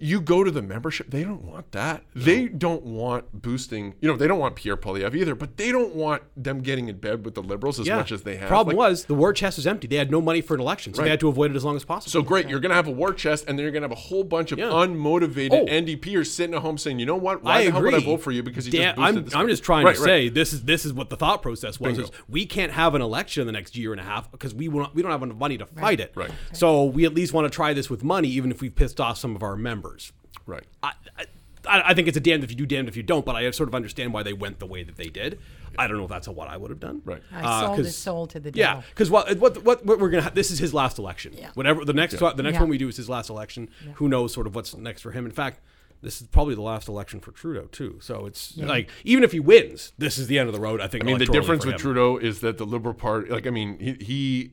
S3: You go to the membership, they don't want that. They don't want boosting, you know, they don't want Pierre Poilievre either, but they don't want them getting in bed with the liberals as much as they have.
S2: Problem
S3: Like,
S2: was the war chest was empty. They had no money for an election, so
S3: Right.
S2: they had to avoid it as long as possible.
S3: so great, you're going to have a war chest, and then you're going to have a whole bunch of
S2: Yeah.
S3: unmotivated
S2: Oh.
S3: NDPers sitting at home saying, "You know what? Why
S2: I
S3: the hell would I vote for you? Because you
S2: Dan,
S3: just boosted
S2: I'm,
S3: this
S2: I'm just trying
S3: Right,
S2: to
S3: right.
S2: say this is this is what the thought process was.
S3: Bingo.
S2: Is we can't have an election in the next year and a half because we won't, we don't have enough money to fight it.
S3: Right.
S2: So we at least want to try this with money, even if we've pissed off some of our members.
S3: Right.
S2: I, I, I think it's a damned if you do, damned if you don't. But I sort of understand why they went the way that they did. I don't know if that's what I would have done.
S3: Right.
S4: I
S2: Uh,
S4: sold
S2: 'cause-
S4: his soul to the devil.
S2: Yeah, because what, what what what we're gonna ha- this is his last election.
S4: Yeah.
S2: Whatever the next the next
S4: Yeah.
S2: one we do is his last election. Who knows sort of what's next for him? In fact, this is probably the last election for Trudeau too. So it's like even if he wins, this is the end of the road. I think.
S3: I mean, the difference with. Trudeau is that the Liberal Party, like, I mean, he, he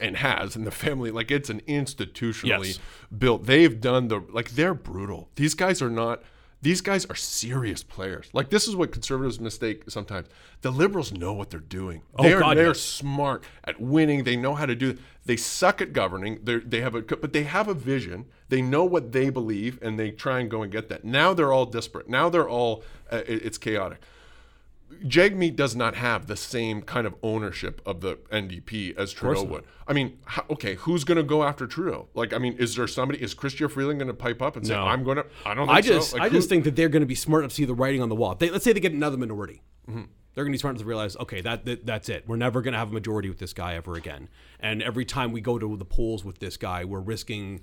S3: and has and the family, like, it's an institutionally
S2: Yes.
S3: built. They've done the, like, they're brutal. These guys are not. These guys are serious players. Like this is what conservatives mistake sometimes. The liberals know what they're doing. They
S2: Oh,
S3: are
S2: God,
S3: they're
S2: yes.
S3: smart at winning. They know how to do. They suck at governing. They they have a but they have a vision. They know what they believe, and they try and go and get that. Now they're all disparate. Now they're all uh, it- it's chaotic. Jagmeet does not have the same kind of ownership of the NDP as Trudeau would. I mean, how, okay, who's going to go after Trudeau? Like, I mean, is there somebody? Is Chrystia Freeland going to pipe up and say,
S2: No.
S3: "I'm going to"? I don't.
S2: I just
S3: So. Like,
S2: I
S3: who-
S2: just think that they're going to be smart enough to see the writing on the wall. They, let's say they get another minority.
S3: Mm-hmm.
S2: They're going to be smart enough to realize, okay, that, that that's it. We're never going to have a majority with this guy ever again. And every time we go to the polls with this guy, we're risking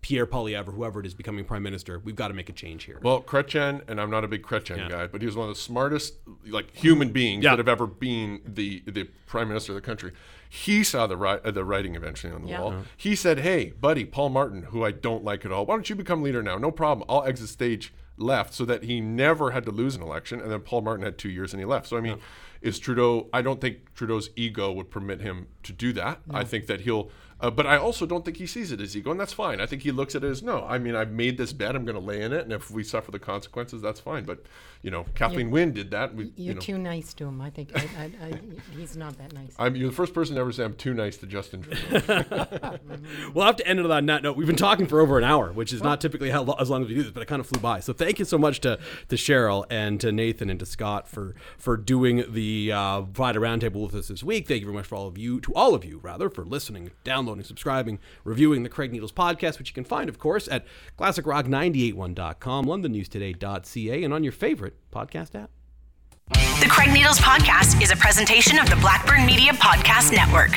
S2: Pierre Poilievre, whoever it is, becoming prime minister. We've got to make a change here.
S3: Well, Chrétien, and I'm not a big Chrétien
S2: Yeah.
S3: guy, but he was one of the smartest, like human beings
S2: Yeah.
S3: that have ever been the the prime minister of the country. He saw the ri- uh, the writing eventually on the
S4: Yeah.
S3: wall. He said, "Hey, buddy, Paul Martin, who I don't like at all, why don't you become leader now? No problem. I'll exit stage left." So that he never had to lose an election, and then Paul Martin had two years and he left. So I mean, is Trudeau? I don't think Trudeau's ego would permit him to do that. I think that he'll. Uh, but I also don't think he sees it as ego, and that's fine. I think he looks at it as no. I mean, I've made this bet. I'm going to lay in it, and if we suffer the consequences, that's fine. But you know, Kathleen Wynne did that. We,
S4: You're
S3: you know,
S4: too nice to him. I think I, I, I, he's not that nice.
S3: I'm you're the first person to ever say I'm too nice to Justin Trudeau. <laughs>
S2: We'll have to end it on that note. We've been talking for over an hour, which is not typically how lo- as long as we do this, but it kind of flew by. So thank you so much to to Cheryl and to Nathan and to Scott for for doing the uh, Friday Roundtable with us this week. Thank you very much for all of you, to all of you rather, for listening, downloading, subscribing, reviewing the Craig Needles podcast, which you can find, of course, at classicrock981.com, londonnewstoday.ca, and on your favorite podcast app.
S1: The Craig Needles Podcast is a presentation of the Blackburn Media Podcast Network.